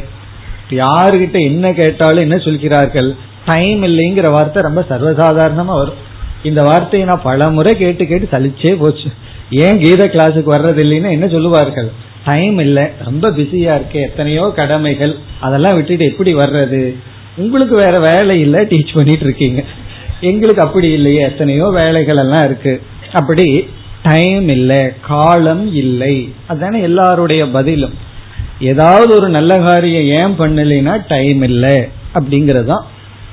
யாருகிட்ட என்ன கேட்டாலும் என்ன சொல்கிறார்கள்? டைம் இல்லைங்கிற வார்த்தை ரொம்ப சர்வசாதாரணமா வரும். இந்த வார்த்தையை நான் பல முறை கேட்டு கேட்டு சலிச்சே போச்சு. ஏன் கீத கிளாஸுக்கு வர்றது இல்லைன்னா என்ன சொல்லுவார்கள்? டைம் இல்லை ரொம்ப பிஸியா இருக்கு எத்தனையோ கடமைகள் அதெல்லாம் விட்டுட்டு எப்படி வர்றது? உங்களுக்கு வேற வேலை இல்லை டீச் பண்ணிட்டு இருக்கீங்க. எங்களுக்கு அப்படி இல்லையே எத்தனையோ வேலைகள் எல்லாம் இருக்கு. அப்படி டைம் இல்லை காலம் இல்லை. அதுதானே எல்லாருடைய பதிலும். ஏதாவது ஒரு நல்ல காரியம் ஏன் பண்ணலைன்னா டைம் இல்லை. அப்படிங்கறதுதான்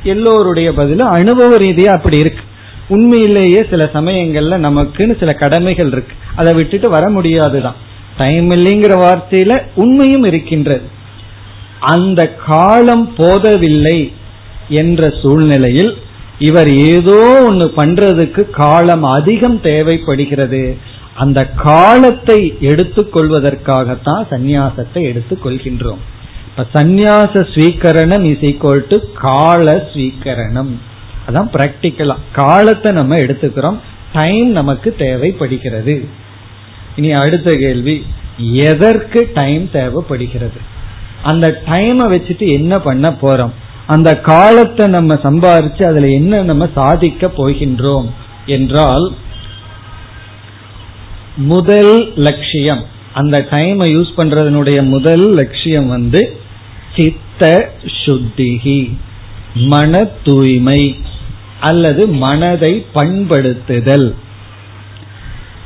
எல்லோருடைய பதிலும். அனுபவ ரீதியா அப்படி இருக்கு. உண்மையிலேயே சில சமயங்கள்ல நமக்குன்னு சில கடமைகள் இருக்கு. அதை விட்டுட்டு வர முடியாதுதான். டைம் இல்லைங்கிற வார்த்தையில உண்மையும் இருக்கின்றது. அந்த காலம் போதவில்லை என்ற சூழ்நிலையில் இவர் ஏதோ ஒன்று பண்றதுக்கு காலம் அதிகம் தேவைப்படுகிறது. அந்த காலத்தை எடுத்துக்கொள்வதற்காகத்தான் சந்நியாசத்தை எடுத்துக்கொள்கின்றோம். இப்ப சந்நியாச ஸ்வீகரணம் இஸ் ஈக்குவல் டு கால ஸ்வீகரணம். அதான் பிராக்டிக்கலா காலத்தை நம்ம எடுத்துக்கிறோம். டைம் நமக்கு தேவைப்படுகிறது. இனி அடுத்த கேள்வி. எதற்கு டைம் தேவைப்படுகிறது? அந்த டைமை வச்சுட்டு என்ன பண்ண போறோம்? அந்த காலத்தை நம்ம சம்பாரிச்சு அதுல என்ன நம்ம சாதிக்க போகின்றோம் என்றால் முதல் லட்சியம் அந்த டைமை யூஸ் பண்றதனுடைய முதல் லட்சியம் வந்து சித்த சுத்திகி மன தூய்மை அல்லது மனதை பண்படுத்துதல்.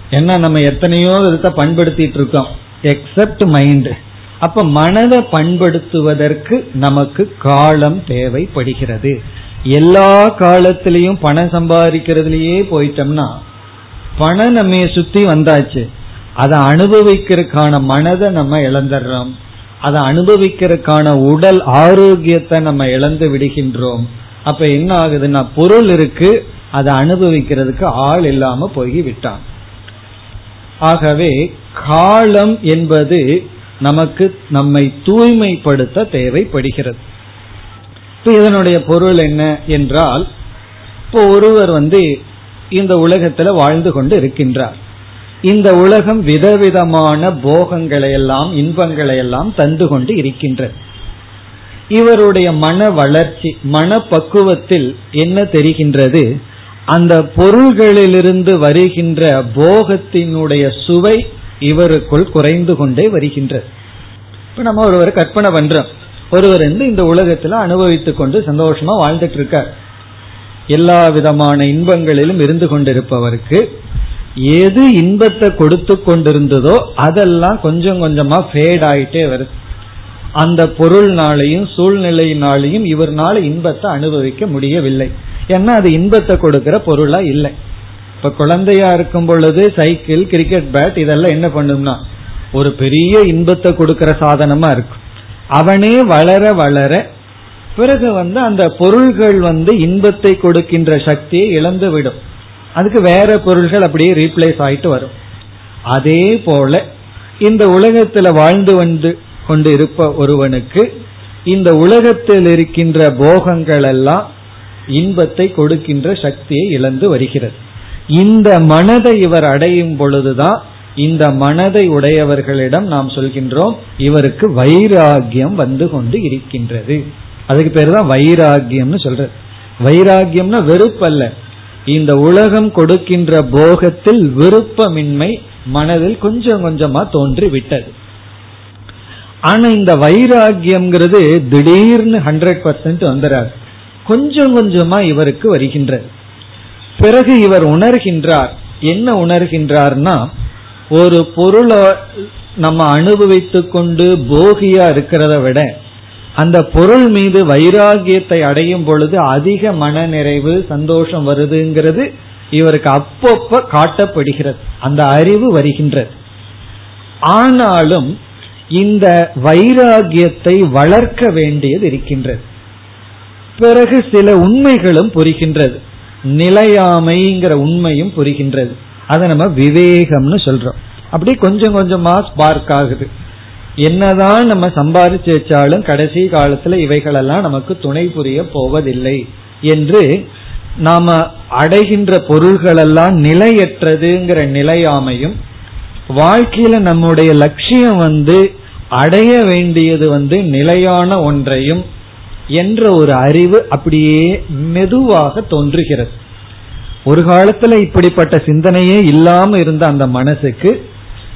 என்ன நம்ம எத்தனையோ விதத்தை பண்படுத்திட்டு இருக்கோம். எக்ஸப்ட் மைண்ட் அப்ப மனதை பண்படுத்துவதற்கு நமக்கு காலம் தேவைப்படுகிறது. எல்லா காலத்திலையும் பணம் சம்பாதிக்கிறதுலயே போயிட்டோம்னா பணம் நம்ம சுத்தி வந்தாச்சு. அதை அனுபவிக்கிறதுக்கான மனதை நம்ம இழந்துடுறோம். அதை அனுபவிக்கிறதுக்கான உடல் ஆரோக்கியத்தை நம்ம இழந்து விடுகின்றோம். அப்ப என்ன ஆகுதுன்னா பொருள் இருக்கு அதை அனுபவிக்கிறதுக்கு ஆள் இல்லாம போய் விட்டான் ஆகவே காலம் என்பது நமக்கு நம்மை தூய்மைப்படுத்த தேவைப்படுகிறது. இதனுடைய பொருள் என்ன என்றால் இப்போ ஒருவர் வந்து இந்த உலகத்துல வாழ்ந்து கொண்டு இருக்கின்றார். இந்த உலகம் விதவிதமான போகங்களை எல்லாம் இன்பங்களை எல்லாம் தந்து கொண்டு இருக்கின்றது. இவருடைய மன வளர்ச்சி மன பக்குவத்தில் என்ன தெரிகின்றது? அந்த பொருள்களிலிருந்து வருகின்ற போகத்தினுடைய சுவை இவருக்குள் குறைந்து கொண்டே வருகின்றது. இப்ப நம்ம ஒருவர் கற்பனை பண்றோம். ஒருவர் வந்து இந்த உலகத்துல அனுபவித்துக் கொண்டு சந்தோஷமா வாழ்ந்துட்டு இருக்கார் எல்லா விதமான இன்பங்களிலும் இருந்து கொண்டிருப்பவருக்கு எது இன்பத்தை கொடுத்து கொண்டிருந்ததோ அதெல்லாம் கொஞ்சம் கொஞ்சமா ஃபேட் ஆயிட்டே வருது. அந்த பொருள்னாலையும் சூழ்நிலையினாலையும் இவர்னால இன்பத்தை அனுபவிக்க முடியவில்லை. ஏன்னா அது இன்பத்தை கொடுக்கிற பொருளா இல்லை. இப்ப குழந்தையா இருக்கும் பொழுது சைக்கிள் கிரிக்கெட் பேட் இதெல்லாம் என்ன பண்ணும்னா ஒரு பெரிய இன்பத்தை கொடுக்கிற சாதனமா இருக்கும். அவனே வளர வளர பிறகு வந்து அந்த பொருள்கள் வந்து இன்பத்தை கொடுக்கின்ற சக்தியை இழந்து விடும். அதுக்கு வேற பொருள்கள் அப்படியே ரீப்ளேஸ் ஆயிட்டு வரும். அதே போல இந்த உலகத்துல வாழ்ந்து வந்து கொண்டு இருப்ப ஒருவனுக்கு இந்த உலகத்தில் இருக்கின்ற போகங்கள் எல்லாம் இன்பத்தை கொடுக்கின்ற சக்தியை இழந்து வருகிறது. இந்த மனதை இவர் அடையும் பொழுதுதான் இந்த மனதை உடையவர்களிடம் நாம் சொல்கின்றோம் இவருக்கு வைராகியம் வந்து கொண்டு இருக்கின்றது. அதுக்கு பேர் தான் வைராகியம்னு சொல்றது. வைராகியம்னா வெறுப்பல்ல. இந்த உலகம் கொடுக்கின்ற போகத்தில் விருப்பமின்மை மனதில் கொஞ்சம் கொஞ்சமா தோன்றி விட்டது ஆனா இந்த வைராகியம்ங்கிறது திடீர்னு ஹண்ட்ரட் பர்சன்ட் வந்துடாது கொஞ்சம் கொஞ்சமா இவருக்கு வருகின்றது. பிறகு இவர் உணர்கின்றார். என்ன உணர்கின்றார்னா ஒரு பொருளை நம்ம அனுபவித்து கொண்டு போகியா இருக்கிறத விட அந்த பொருள் மீது வைராகியத்தை அடையும் பொழுது அதிக மன நிறைவு சந்தோஷம் வருதுங்கிறது இவருக்கு அப்பப்ப காட்டப்படுகிறது. அந்த அறிவு வருகின்றது. ஆனாலும் இந்த வைராகியத்தை வளர்க்க வேண்டியது இருக்கின்றது. பிறகு சில உண்மைகளும் புரிகின்றது. நிலையாமைங்கிற உண்மையும் புரிகின்றது. அதை நம்ம விவேகம்னு சொல்றோம். அப்படி கொஞ்சம் கொஞ்சமா ஸ்பார்க் ஆகுது. என்னதான் நம்ம சம்பாதிச்சு வச்சாலும் கடைசி காலத்துல இவைகளெல்லாம் நமக்கு துணை புரிய போவதில்லை என்று நாம அடைகின்ற பொருள்களெல்லாம் நிலையற்றதுங்கிற நிலையாமையும் வாழ்க்கையில நம்முடைய லட்சியம் வந்து அடைய வேண்டியது வந்து நிலையான ஒன்றையும் என்ற ஒரு அறிவு அப்படியே மெதுவாக தோன்றுகிறது. ஒரு காலத்துல இப்படிப்பட்ட சிந்தனையே இல்லாம இருந்த அந்த மனசுக்கு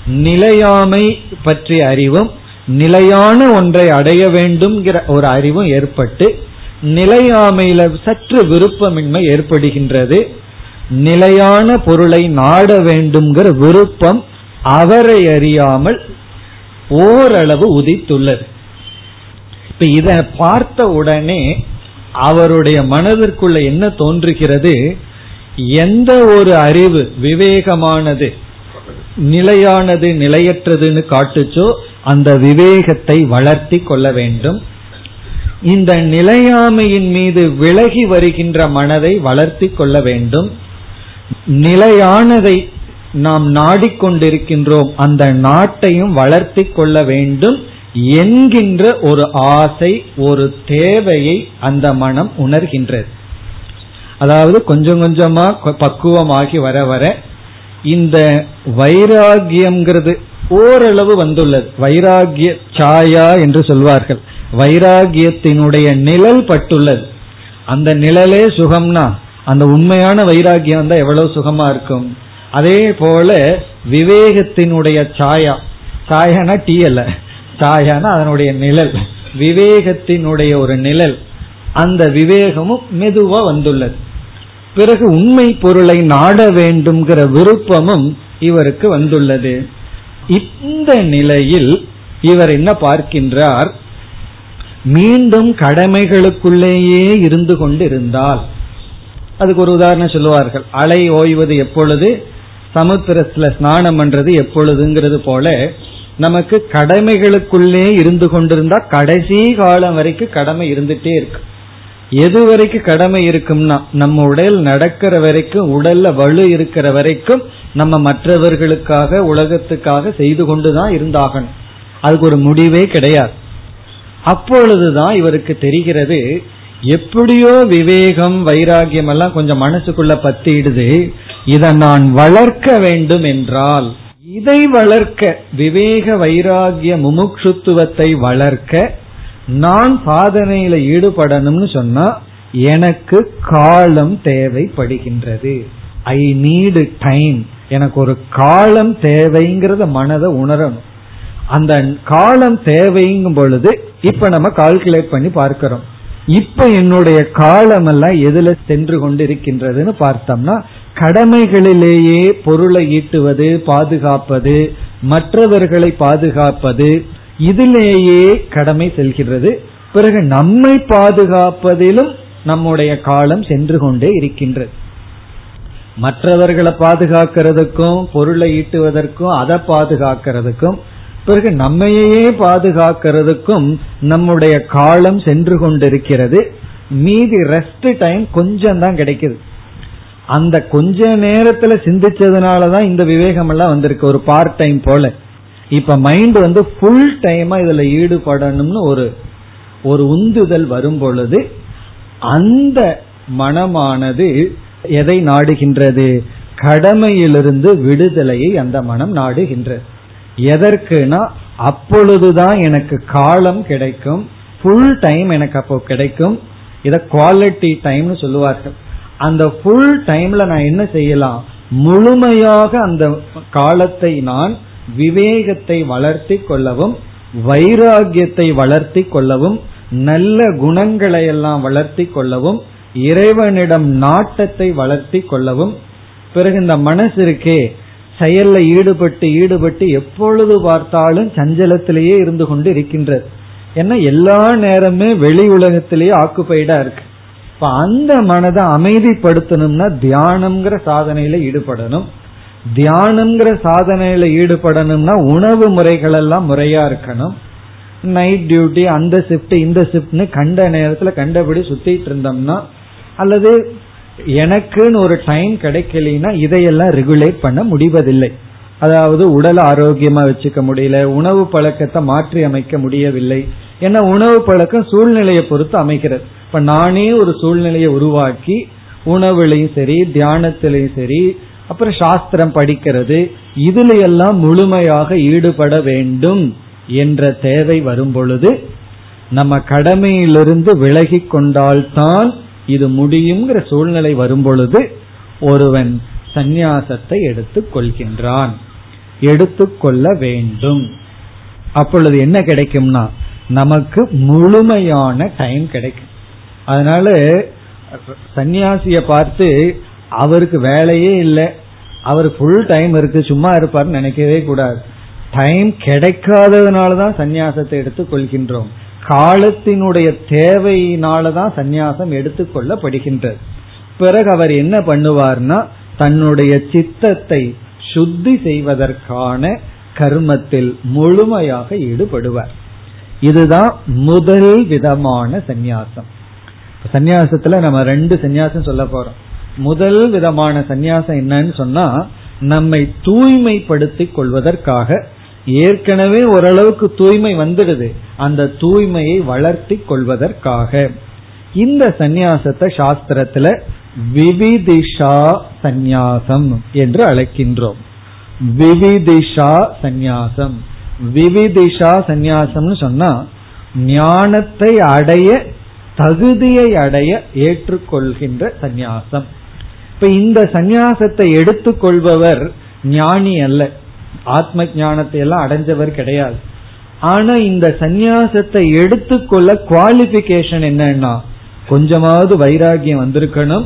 நிலையாமை பற்றிய அறிவும் நிலையான ஒன்றை அடைய வேண்டும்ங்கிற ஒரு அறிவும் ஏற்பட்டு நிலையாமையில சற்று விருப்பமின்மை ஏற்படுகின்றது. நிலையான பொருளை நாட வேண்டும்ங்கிற விருப்பம் அவரை அறியாமல் ஓரளவு உதித்துள்ளது. இப்ப இத பார்த்த உடனே அவருடைய மனதிற்குள்ள என்ன தோன்றுகிறது? எந்த ஒரு அறிவு விவேகமானது நிலையானது நிலையற்றதுன்னு காட்டுச்சோ அந்த விவேகத்தை வளர்த்தி கொள்ள வேண்டும். இந்த நிலையாமையின் மீது விலகி வருகின்ற மனதை வளர்த்தி கொள்ள வேண்டும். நிலையானதை நாம் நாடிக்கொண்டிருக்கின்றோம் அந்த நாட்டையும் வளர்த்தி கொள்ள வேண்டும். என்கின்ற ஒரு ஆசை ஒரு தேவையை அந்த மனம் உணர்கின்றது. அதாவது கொஞ்சம் கொஞ்சமா பக்குவமாகி வர வர இந்த வைராகியம்ங்கிறது ஓரளவு வந்துள்ளது. வைராகிய சாயா என்று சொல்வார்கள். வைராகியத்தினுடைய நிழல் பட்டுள்ளது. அந்த நிழலே சுகம்னா அந்த உண்மையான வைராகியம் தான் எவ்வளவு சுகமா இருக்கும்? அதே போல விவேகத்தினுடைய சாயா. சாயானா டீ அல்ல. சாயானா அதனுடைய நிழல். விவேகத்தினுடைய ஒரு நிழல். அந்த விவேகமும் மெதுவா வந்துள்ளது. பிறகு உண்மை பொருளை நாட வேண்டும்ங்கிற விருப்பமும் இவருக்கு வந்துள்ளது. இந்த நிலையில் இவர் என்ன பார்க்கின்றார்? மீண்டும் கடமைகளுக்குள்ளேயே இருந்து கொண்டிருந்தால். அதுக்கு ஒரு உதாரணம் சொல்லுவார்கள். அலை ஓய்வது எப்பொழுது? சமுத்திரத்துல ஸ்நானம் பண்றது எப்பொழுதுங்கிறது போல நமக்கு கடமைகளுக்குள்ளே இருந்து கொண்டிருந்தா கடைசி காலம் வரைக்கும் கடமை இருந்துட்டே இருக்கு. எது வரைக்கும் கடமை இருக்கும்னா நம்ம உடல் நடக்கிற வரைக்கும் உடல்ல வலு இருக்கிற வரைக்கும் நம்ம மற்றவர்களுக்காக உலகத்துக்காக செய்து கொண்டுதான் இருந்தாகணும். அதுக்கு ஒரு முடிவே கிடையாது. அப்பொழுதுதான் இவருக்கு தெரிகிறது எப்படியோ விவேகம் வைராகியம் எல்லாம் கொஞ்சம் மனசுக்குள்ள பத்திடுது இதை நான் வளர்க்க வேண்டும் என்றால் இதை வளர்க்க விவேக வைராகிய முமுட்சுத்துவத்தை வளர்க்க நான் சாதனையில ஈடுபடணும்னு சொன்னா எனக்கு காலம் தேவைப்படுகின்றது. ஐ நீடு டைம் எனக்கு ஒரு காலம் தேவைங்கிறத மனதை உணரணும். அந்த காலம் தேவைங்கும் பொழுது இப்ப நம்ம கால்குலேட் பண்ணி பார்க்கிறோம். இப்ப என்னுடைய காலம் எல்லாம் எதுல சென்று கொண்டு இருக்கின்றதுன்னு பார்த்தோம்னா கடமைகளிலேயே பொருளை ஈட்டுவது பாதுகாப்பது மற்றவர்களை பாதுகாப்பது இதிலேயே கடமை செல்கிறது பிறகு நம்மை பாதுகாப்பதிலும் நம்முடைய காலம் சென்று கொண்டே இருக்கின்றது. மற்றவர்களை பாதுகாக்கிறதுக்கும் பொருளை ஈட்டுவதற்கும் அதை பாதுகாக்கிறதுக்கும் பிறகு நம்மையே பாதுகாக்கிறதுக்கும் நம்முடைய காலம் சென்று கொண்டிருக்கிறது. மீதி ரெஸ்ட் டைம் கொஞ்சம் தான் கிடைக்குது. அந்த கொஞ்ச நேரத்துல சிந்திச்சதுனாலதான் இந்த விவேகம் எல்லாம் வந்திருக்கு. ஒரு பார்ட் டைம் போல. இப்ப மைண்ட் வந்து ஃபுல் டைமா இதுல ஈடுபடணும்னு ஒரு ஒரு உந்துதல் வரும் பொழுது அந்த மனமானது எதை நாடுகின்றது? கடமையிலிருந்து விடுதலையை அந்த மனம் நாடுகின்றது. எதற்குனா அப்பொழுதுதான் எனக்கு காலம் கிடைக்கும் ஃபுல் டைம் எனக்கு அப்போ கிடைக்கும். இத குவாலிட்டி டைம்னு சொல்லுவார்கள். அந்த ஃபுல் டைம்ல நான் என்ன செய்யலாம்? முழுமையாக அந்த காலத்தை நான் விவேகத்தை வளர்த்தி கொள்ளவும் வைராகியத்தை வளர்த்தி கொள்ளவும் நல்ல குணங்களை எல்லாம் வளர்த்தி கொள்ளவும் இறைவனிடம் நாட்டத்தை வளர்த்தி கொள்ளவும். பிறகு இந்த மனசு இருக்கே செயல்ல ஈடுபட்டு ஈடுபட்டு எப்பொழுது பார்த்தாலும் சஞ்சலத்திலேயே இருந்து கொண்டு இருக்கின்றது ஏன்னா எல்லா நேரமே வெளி உலகத்திலேயே ஆக்குப்பைடா இருக்கு. இப்ப அந்த மனதை அமைதிப்படுத்தணும்னா தியானம்ங்கிற சாதனையில ஈடுபடணும். தியானம்ங்கிற சாதனையில ஈடுபடணும்னா உணவு முறைகள் எல்லாம் முறையா இருக்கணும். நைட் டியூட்டி அந்த ஷிப்ட் இந்த ஷிப்ட்னு கண்ட நேரத்துல கண்டபடி சுத்திட்டு இருந்தோம்னா அல்லது எனக்குன்னு ஒரு டைம் கிடைக்கலனா இதையெல்லாம் ரெகுலேட் பண்ண முடிவதில்லை. அதாவது உடல் ஆரோக்கியமா வச்சுக்க முடியல உணவு பழக்கத்தை மாற்றி அமைக்க முடியவில்லை. ஏன்னா உணவு பழக்கம் சூழ்நிலையை பொறுத்து அமைக்கிறது. இப்ப நானே ஒரு சூழ்நிலையை உருவாக்கி உணவுலையும் சரி தியானத்திலையும் சரி அப்புறம் சாஸ்திரம் படிக்கிறது இதுல எல்லாம் முழுமையாக ஈடுபட வேண்டும் என்ற தேவை வரும் பொழுது நம்ம கடமையிலிருந்து விலகி கொண்டால்தான் இது முடியுங்கிற சூழ்நிலை வரும்பொழுது ஒருவன் சந்நியாசத்தை எடுத்துக் கொள்கின்றான். எடுத்துக்கொள்ள வேண்டும். அப்பொழுது என்ன கிடைக்கும்னா நமக்கு முழுமையான டைம் கிடைக்கும். அதனால சன்னியாசிய பார்த்து அவருக்கு வேலையே இல்லை. அவர் ஃபுல் டைம் இருக்கு சும்மா இருப்பார்னு நினைக்கவே கூடாது. டைம் கிடைக்காததுனால தான் சந்நியாசத்தை எடுத்துக் கொள்கின்றோம். காலத்தினுடைய தேவையினாலதான் சந்நியாசம் எடுத்துக்கொள்ளப்படுகின்றது. பிறகு அவர் என்ன பண்ணுவார்னா தன்னுடைய சித்தத்தை சுத்தி செய்வதற்கான கர்மத்தில் முழுமையாக ஈடுபடுவார். இதுதான் முதல் விதமான சந்நியாசம். சந்நியாசத்துல நம்ம ரெண்டு சந்நியாசம் சொல்ல போறோம். முதல் விதமான சந்நியாசம் என்னன்னு சொன்னா நம்மை தூய்மைப்படுத்திக் கொள்வதற்காக ஏற்கனவே ஓரளவுக்கு தூய்மை வந்துடுது. அந்த தூய்மையை வளர்த்தி கொள்வதற்காக. இந்த சந்நியாசத்தை சாஸ்திரத்துல விவிதிஷா சந்நியாசம் என்று அழைக்கின்றோம். விவிதிஷா சந்நியாசம். விவிதிஷா சந்நியாசம்னு சொன்னா ஞானத்தை அடைய தகுதியை அடைய ஏற்றுக்கொள்கின்ற சந்நியாசம். இப்ப இந்த சந்நியாசத்தை எடுத்துக்கொள்பவர் ஞானி அல்ல. ஆத்ம ஞானத்தை எல்லாம் அடைஞ்சவர் கிடையாது. ஆனா இந்த சந்நியாசத்தை எடுத்துக்கொள்ள குவாலிபிகேஷன் என்னன்னா கொஞ்சமாவது வைராகியம் வந்திருக்கணும்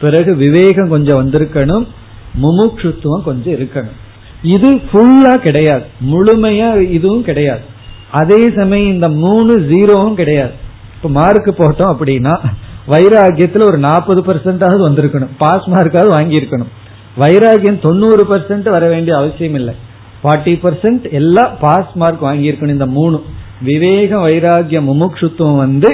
பிறகு விவேகம் கொஞ்சம் வந்திருக்கணும் முமுட்சுத்துவம் கொஞ்சம் இருக்கணும். இது ஃபுல்லா கிடையாது. முழுமையா இதுவும் கிடையாது. அதே சமயம் இந்த மூணு ஜீரோவும் கிடையாது. இப்ப மார்க் போட்டோம் அப்படின்னா வைராகியத்துல ஒரு நாற்பது பர்சன்டாவது வந்திருக்கணும். பாஸ் மார்க்காவது வாங்கி இருக்கணும் வைராகியம் தொண்ணூறு பர்சன்ட் வர வேண்டிய அவசியம் இல்லை ஃபார்ட்டி பர்சன்ட் எல்லாம் பாஸ் மார்க் வாங்கியிருக்கணும் இந்த மூணு. விவேக வைராகிய முமுட்சுத்துவம் வந்து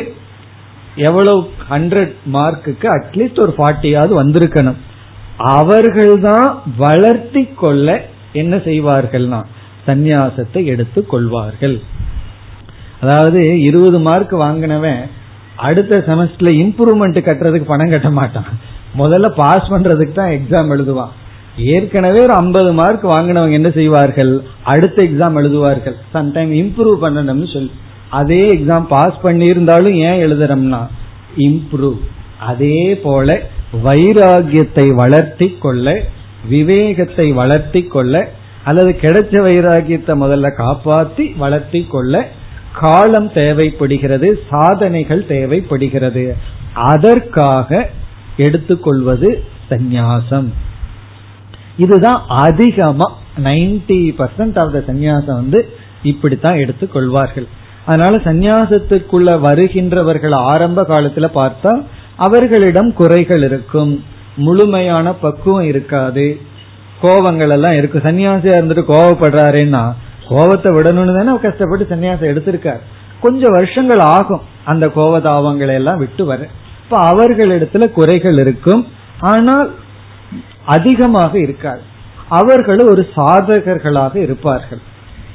எவ்வளவு ஹண்ட்ரட் மார்க்குக்கு அட்லீஸ்ட் ஒரு ஃபார்ட்டியாவது வந்திருக்கணும். அவர்கள்தான் வளர்த்தி கொள்ள என்ன செய்வார்கள்னா சந்நியாசத்தை எடுத்து கொள்வார்கள். அதாவது இருபது மார்க் வாங்கினவன் அடுத்த செமஸ்டர்ல இம்ப்ரூவ்மெண்ட் கட்டுறதுக்கு பணம் கட்ட மாட்டான். முதல்ல பாஸ் பண்றதுக்கு தான் எக்ஸாம் எழுதுவான். ஏற்கனவே ஒரு ஐம்பது மார்க் வாங்கினவங்க என்ன செய்வார்கள்? அடுத்த எக்ஸாம் எழுதுவார்கள். சம்டைம் இம்ப்ரூவ் பண்ணணும்னு சொல்லி. அதே எக்ஸாம் பாஸ் பண்ணியிருந்தாலும் ஏன் எழுதுறோம்னா இம்ப்ரூவ் அதே போல வைராகியத்தை வளர்த்தி கொள்ள விவேகத்தை வளர்த்தி கொள்ள அல்லது கிடைச்ச வைராகியத்தை முதல்ல காப்பாற்றி வளர்த்தி கொள்ள காலம் தேவைப்படுகிறது சாதனைகள் தேவைப்படுகிறது. அதற்காக எடுத்துக்கொள்வது சந்நியாசம். இதுதான் அதிகமா நைன்டி பர்சன்ட் ஆஃப் த சந்நியாசம் வந்து இப்படித்தான் எடுத்துக்கொள்வார்கள். அதனால சந்நியாசத்துக்குள்ள வருகின்றவர்கள் ஆரம்ப காலத்துல பார்த்தா அவர்களிடம் குறைகள் இருக்கும். முழுமையான பக்குவம் இருக்காது. கோபங்கள் எல்லாம் இருக்கும். சன்னியாசியா இருந்துட்டு கோவப்படுறாருன்னா கோபத்தை விடணும்னு தானே கஷ்டப்பட்டு சன்னியாசம் எடுத்திருக்காரு. கொஞ்சம் வருஷங்கள் ஆகும் அந்த கோபதாபங்களை எல்லாம் விட்டு வர. இப்ப அவர்களிடத்துல குறைகள் இருக்கும். ஆனால் அதிகமாக இருக்காது. அவர்கள் ஒரு சாதகர்களாக இருப்பார்கள்.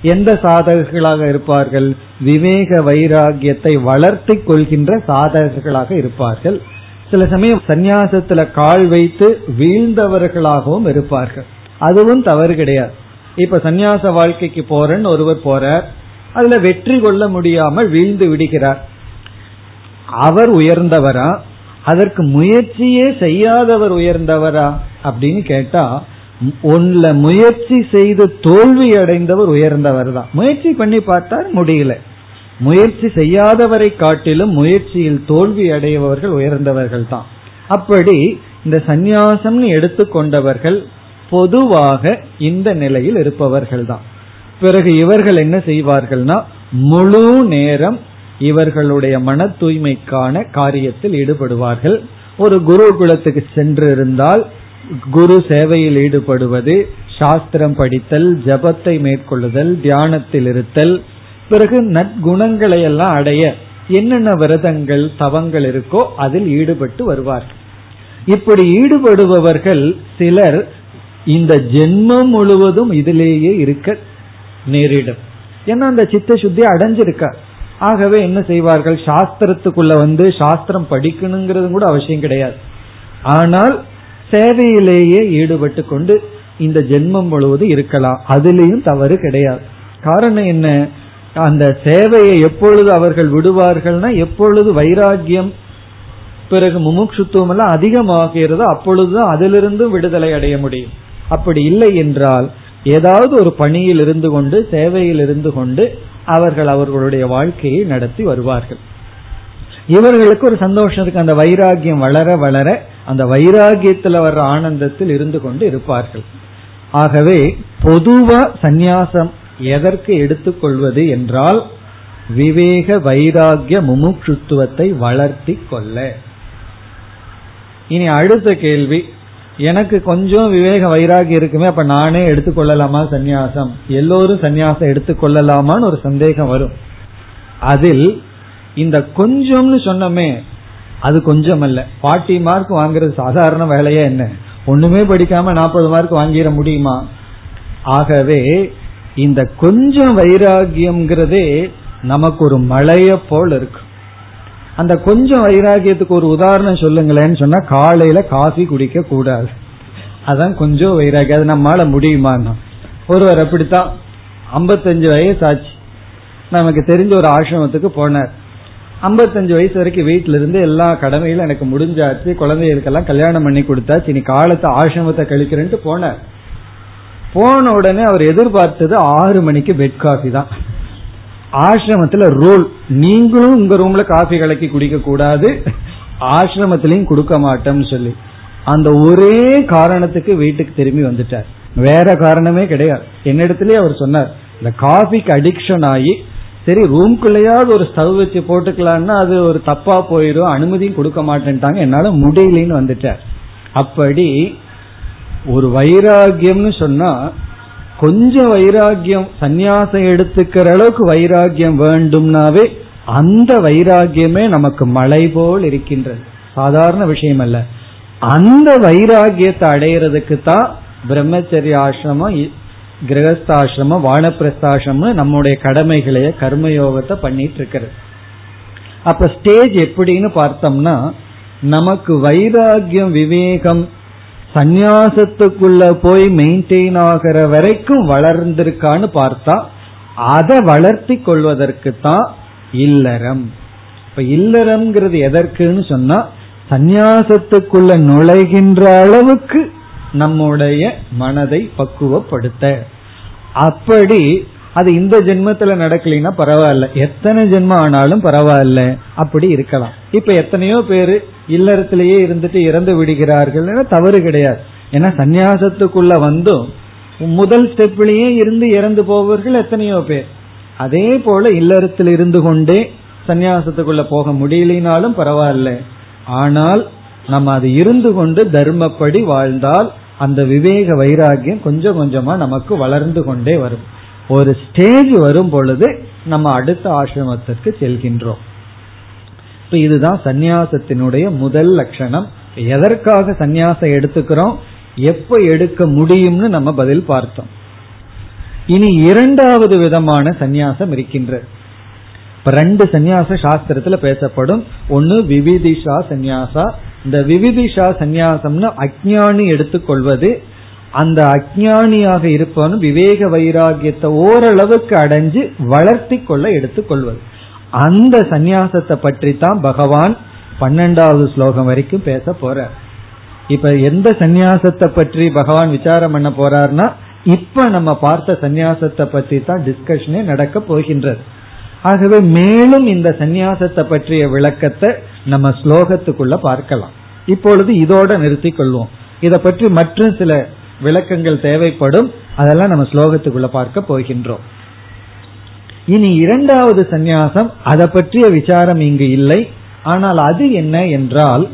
எந்த சாதகர்களாக இருப்பார்கள்? விவேக வைராகியத்தை வளர்த்தி கொள்கின்ற சாதகர்களாக இருப்பார்கள். சில சமயம் சந்நியாசத்துல கால் வைத்து வீழ்ந்தவர்களாகவும் இருப்பார்கள். அதுவும் தவறு கிடையாது. இப்ப சந்நியாச வாழ்க்கைக்கு போறேன்னு ஒருவர் போறார். அதுல வெற்றி கொள்ள முடியாமல் வீழ்ந்து விடுகிறார். அவர் உயர்ந்தவரா? அதற்கு முயற்சியே செய்யாதவர் உயர்ந்தவரா? அப்படின்னு கேட்டா ஒன்ல முயற்சி செய்து தோல்வி அடைந்தவர் உயர்ந்தவர் தான். முயற்சி பண்ணி பார்த்தா முடியல. முயற்சி செய்யாதவரை காட்டிலும் முயற்சியில் தோல்வி அடையவர்கள் உயர்ந்தவர்கள் தான். அப்படி இந்த சந்நியாசம்னு எடுத்துக்கொண்டவர்கள் பொதுவாக இந்த நிலையில் இருப்பவர்கள் தான். பிறகு இவர்கள் என்ன செய்வார்கள்னா முழு நேரம் இவர்களுடைய மன தூய்மைக்கான காரியத்தில் ஈடுபடுவார்கள். ஒரு குருகுலத்துக்கு சென்று இருந்தால் குரு சேவையில் ஈடுபடுவது சாஸ்திரம் படித்தல் ஜபத்தை மேற்கொள்ளுதல் தியானத்தில் இருத்தல் பிறகு நற்குணங்களை எல்லாம் அடைய என்னென்ன விரதங்கள் தவங்கள் இருக்கோ அதில் ஈடுபட்டு வருவார்கள் இப்படி ஈடுபடுபவர்கள் சிலர் இந்த ஜென்மம் முழுவதும் இதிலேயே இருக்க நேரிடும். ஏன்னா அந்த சித்த சுத்தி அடைஞ்சிருக்கார். ஆகவே என்ன செய்வார்கள்? சாஸ்திரத்துக்குள்ள வந்து சாஸ்திரம் படிக்கணுங்கிறது கூட அவசியம் கிடையாது. ஆனால் சேவையிலேயே ஈடுபட்டு கொண்டு இந்த ஜென்மம் முழுவதும் இருக்கலாம். அதுலேயும் தவறு கிடையாது. காரணம் என்ன? அந்த சேவையை எப்பொழுது அவர்கள் விடுவார்கள்னா எப்பொழுது வைராகியம் பிறகு முமுட்சுத்துவம் எல்லாம் அதிகமாகிறதோ அப்பொழுதுதான் அதிலிருந்து விடுதலை அடைய முடியும். அப்படி இல்லை என்றால் ஏதாவது ஒரு பணியில் இருந்து கொண்டு சேவையில் இருந்து கொண்டு அவர்கள் அவர்களுடைய வாழ்க்கையை நடத்தி வருவார்கள். இவர்களுக்கு ஒரு சந்தோஷம் இருக்கு. அந்த வைராகியம் வளர வளர அந்த வைராகியத்தில் வர்ற ஆனந்தத்தில் இருந்து கொண்டு இருப்பார்கள். ஆகவே பொதுவா சந்நியாசம் எதற்கு எடுத்துக்கொள்வது என்றால் விவேக வைராகிய முமுட்சுத்துவத்தை வளர்த்தி கொள்ள. இனி அடுத்த கேள்வி எனக்கு கொஞ்சம் விவேக வைராகி இருக்குமே அப்ப நானே எடுத்துக்கொள்ளலாமா சந்நியாசம்? எல்லோரும் சந்நியாசம் எடுத்துக்கொள்ளலாமான்னு ஒரு சந்தேகம் வரும். அதில் இந்த கொஞ்சம்னு சொன்னமே அது கொஞ்சம் அல்ல ஃபார்ட்டி மார்க் வாங்குறது சாதாரண வேலையா என்ன? ஒண்ணுமே படிக்காம நாற்பது மார்க் வாங்கிட முடியுமா? ஆகவே இந்த கொஞ்சம் வைராகியம்ங்கிறதே நமக்கு ஒரு மழைய போல் இருக்கு. அந்த கொஞ்சம் வைராகியத்துக்கு ஒரு உதாரணம் சொல்லுங்களேன்னு சொன்னா காலையில காஃபி குடிக்க கூடாது. அதான் கொஞ்சம் வைராகியம் அது நம்மளால முடியுமான்னா. ஒருவர் அப்படித்தான். ஐம்பத்தஞ்சு வயசு ஆச்சு நமக்கு தெரிஞ்ச ஒரு ஆசிரமத்துக்கு போனார். ஐம்பத்தஞ்சு வயசு வரைக்கும் வீட்டில இருந்து எல்லா கடமையிலும் எனக்கு முடிஞ்சாச்சு. குழந்தைகளுக்கெல்லாம் கல்யாணம் பண்ணி கொடுத்தாச்சு. இனி காலத்தை ஆசிரமத்தை கழிக்கிறேன்ட்டு போனார். போன உடனே அவர் எதிர்பார்த்தது ஆறு மணிக்கு பெட் காஃபி தான். ஆசிரமத்துல ரூல் நீங்களும் உங்க ரூம்ல காஃபி கலக்கி குடிக்க கூடாது. ஆசிரமத்திலையும் கொடுக்க மாட்டோம்னு சொல்லி. அந்த ஒரே காரணத்துக்கு வீட்டுக்கு திரும்பி வந்துட்டார். வேற காரணமே கிடையாது. என்னிடத்திலே அவர் சொன்னார் இந்த காஃபிக்கு அடிக்ஷன் ஆகி சரி ரூம்குள்ளேயாவது ஒரு ஸ்டவ் வச்சு போட்டுக்கலாம்னா அது ஒரு தப்பா போயிடும் அனுமதியும் கொடுக்க மாட்டேன்ட்டாங்க. என்னால முடியலன்னு வந்துட்டார். அப்படி ஒரு வைராகியம்னு சொன்னா கொஞ்சம் வைராகியம் சந்நியாசம் எடுத்துக்கிற அளவுக்கு வைராகியம் வேண்டும்னாவே அந்த வைராகியமே நமக்கு மலை போல் இருக்கின்றது. சாதாரண விஷயம் அல்ல அந்த வைராகியத்தை அடையிறதுக்கு தான் பிரம்மச்சரிய ஆசிரமம் கிரகஸ்தாசிரமம் வானப்பிரஸ்தாசிரமம் நம்முடைய கடமைகளைய கர்மயோகத்தை பண்ணிட்டு இருக்கிறது அப்ப ஸ்டேஜ் எப்படின்னு பார்த்தோம்னா நமக்கு வைராகியம் விவேகம் சந்நியாசத்துக்குள்ள போய் மெயின்டைன் ஆகிற வரைக்கும் வளர்ந்திருக்கான்னு பார்த்தா அதை வளர்த்தி கொள்வதற்கு தான் இல்லறம். இப்ப இல்லறம்ங்கிறது எதற்குன்னு சொன்னா சந்நியாசத்துக்குள்ள நுழைகின்ற அளவுக்கு நம்முடைய மனதை பக்குவப்படுத்த. அப்படி அது இந்த ஜென்மத்துல நடக்கலைன்னா பரவாயில்ல. எத்தனை ஜென்மம் ஆனாலும் பரவாயில்ல. அப்படி இருக்கலாம். இப்ப எத்தனையோ பேரு இல்லறத்திலேயே இருந்துட்டு இறந்து விடுகிறார்கள் தவறு கிடையாது. ஏன்னா சந்நியாசத்துக்குள்ள வந்தும் முதல் ஸ்டெப்லயே இருந்து இறந்து போவர்கள் எத்தனையோ பேர். அதே போல இல்லறத்தில் இருந்து கொண்டே சந்நியாசத்துக்குள்ள போக முடியலினாலும் பரவாயில்ல. ஆனால் நம்ம அது இருந்து கொண்டு தர்மப்படி வாழ்ந்தால் அந்த விவேக வைராகியம் கொஞ்சம் கொஞ்சமா நமக்கு வளர்ந்து கொண்டே வரும். ஒரு ஸ்டேஜ் வரும் பொழுது நம்ம அடுத்த ஆசிரமத்திற்கு செல்கின்றோம். இப்ப இதுதான் சந்நியாசத்தினுடைய முதல் லட்சணம். எதற்காக சந்நியாசம் எடுத்துக்கிறோம்? எப்ப எடுக்க முடியும்னு நம்ம பதில் பார்த்தோம். இனி இரண்டாவது விதமான சந்நியாசம் இருக்கின்றது இப்ப ரெண்டு சந்நியாச சாஸ்திரத்துல பேசப்படும். ஒன்னு விவிதிஷா சந்நியாசா. இந்த விவிதிஷா சந்நியாசம்னு அஜானி எடுத்துக்கொள்வது. அந்த அஜானியாக இருப்பவன் விவேக வைராகியத்தை ஓரளவுக்கு அடைஞ்சு வளர்த்தி கொள்ள எடுத்துக்கொள்வது. அந்த சந்நியாசத்தை பற்றி தான் பகவான் பன்னெண்டாவது ஸ்லோகம் வரைக்கும் பேச போற இப்ப எந்த சந்நியாசத்தை பற்றி பகவான் விசாரம் பண்ண போறார்னா இப்ப நம்ம பார்த்த சந்நியாசத்தை பற்றி தான் டிஸ்கஷனே நடக்க போகின்றது. ஆகவே மேலும் இந்த சந்நியாசத்தை பற்றிய விளக்கத்தை நம்ம ஸ்லோகத்துக்குள்ள பார்க்கலாம். இப்பொழுது இதோட நிறுத்தி கொள்வோம். இதை பற்றி மற்றும் சில விளக்கங்கள் தேவைப்படும். அதெல்லாம் நம்ம ஸ்லோகத்துக்குள்ள பார்க்க போகின்றோம். இனி இரண்டாவது சந்நியாசம் அதை பற்றிய விசாரம் இங்கு இல்லை. ஆனால் அது என்ன என்றால்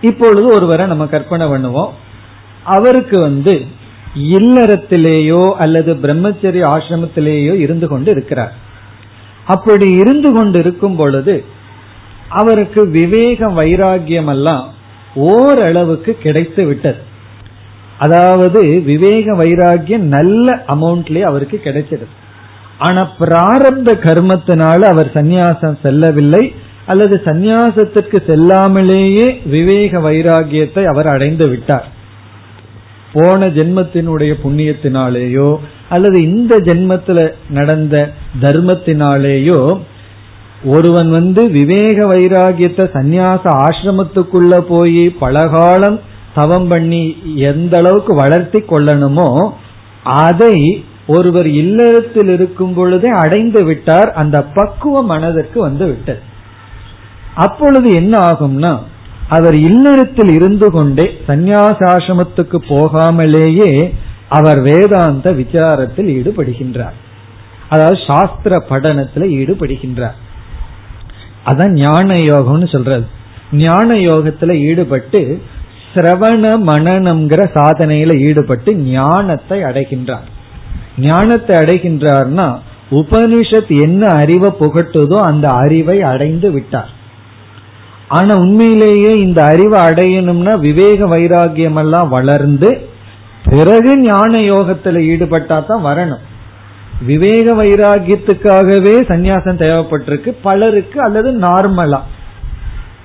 இப்பொழுது ஒருவரை நம்ம கற்பனை பண்ணுவோம். அவருக்கு வந்து இல்லறத்திலேயோ அல்லது பிரம்மச்சரிய ஆசிரமத்திலேயோ இருந்து கொண்டு இருக்கிறார். அப்படி இருந்து கொண்டு இருக்கும் பொழுது அவருக்கு விவேக வைராகியம் எல்லாம் ஓரளவுக்கு கிடைத்து விட்டது. அதாவது விவேக வைராகியம் நல்ல அமௌண்ட்லயே அவருக்கு கிடைச்சிருது. ஆனா பிராரப்த கர்மத்தினால அவர் சந்நியாசம் செல்லவில்லை அல்லது சந்நியாசத்துக்கு செல்லாமலேயே விவேக வைராகியத்தை அவர் அடைந்து விட்டார். போன ஜென்மத்தினுடைய புண்ணியத்தினாலேயோ அல்லது இந்த ஜென்மத்தில் நடந்த தர்மத்தினாலேயோ ஒருவன் வந்து விவேக வைராகியத்தை சந்நியாச ஆசிரமத்துக்குள்ள போய் பலகாலம் தவம் பண்ணி எந்த அளவுக்கு வளர்த்தி கொள்ளணுமோ அதை ஒருவர் இல்லறத்தில் இருக்கும் பொழுதே அடைந்து விட்டார் அந்த பக்குவ மனதிற்கு வந்து விட்டது. அப்பொழுது என்ன ஆகும்னா அவர் இல்லறத்தில் இருந்து கொண்டே சந்நியாசாசிரமத்துக்கு போகாமலேயே அவர் வேதாந்த விசாரத்தில் ஈடுபடுகின்றார். அதாவது சாஸ்திர படனத்தில் ஈடுபடுகின்றார். அதான் ஞான யோகம்னு சொல்றது. ஞான யோகத்துல ஈடுபட்டு சிரவண மனநம்ங்கிற சாதனையில ஈடுபட்டு ஞானத்தை அடைகின்றார். ஞானத்தை அடைகின்றார்னா உபனிஷத் என்ன அறிவை புகட்டுதோ அந்த அறிவை அடைந்து விட்டார். ஆனா உண்மையிலேயே இந்த அறிவை அடையணும்னா விவேக வைராகியம் எல்லாம் வளர்ந்து பிறகு ஞான யோகத்துல ஈடுபட்டா தான் வரணும். விவேக வைராகியத்துக்காகவே சந்நியாசம் தேவைப்பட்டிருக்கு பலருக்கு அல்லது நார்மலா.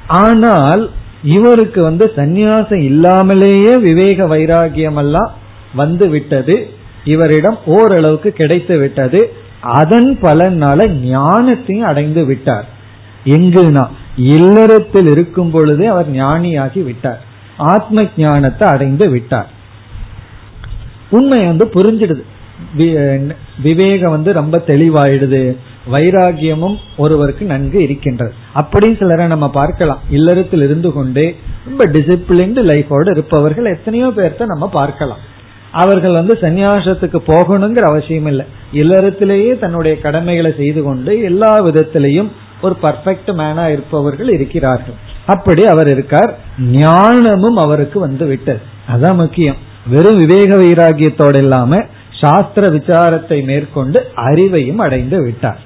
ஆனால் இவருக்கு வந்து சந்நியாசம் இல்லாமலேயே விவேக வைராகியம் எல்லாம் வந்து விட்டது. இவரிடம் ஓரளவுக்கு கிடைத்து விட்டது. அதன் பலனால ஞானத்தையும் அடைந்து விட்டார். எங்குனா இல்லறத்தில் இருக்கும் பொழுதே அவர் ஞானியாகி விட்டார். ஆத்ம ஞானத்தை அடைந்து விட்டார். உண்மை வந்து புரிஞ்சிடுது. விவேகம் வந்து ரொம்ப தெளிவாயிடுது. வைராகியமும் ஒருவருக்கு நன்கு இருக்கின்றது. அப்படி சிலரை நம்ம பார்க்கலாம். இல்லறத்தில் இருந்து கொண்டே ரொம்ப டிசிப்ளின்டு லைஃபோடு இருப்பவர்கள் எத்தனையோ பேர்த்த நம்ம பார்க்கலாம். அவர்கள் வந்து சந்நியாசத்துக்கு போகணுங்கிற அவசியம் இல்லை. இல்லறத்திலேயே தன்னுடைய கடமைகளை செய்து கொண்டு எல்லா விதத்திலையும் ஒரு பர்ஃபெக்ட் மேனா இருப்பவர்கள் இருக்கிறார்கள். அப்படி அவர் இருக்கார். ஞானமும் அவருக்கு வந்து விட்டது. அதான் முக்கியம். வெறும் விவேக வைராகியத்தோடு இல்லாம சாஸ்திர விசாரத்தை மேற்கொண்டு அறிவையும் அடைந்து விட்டார்.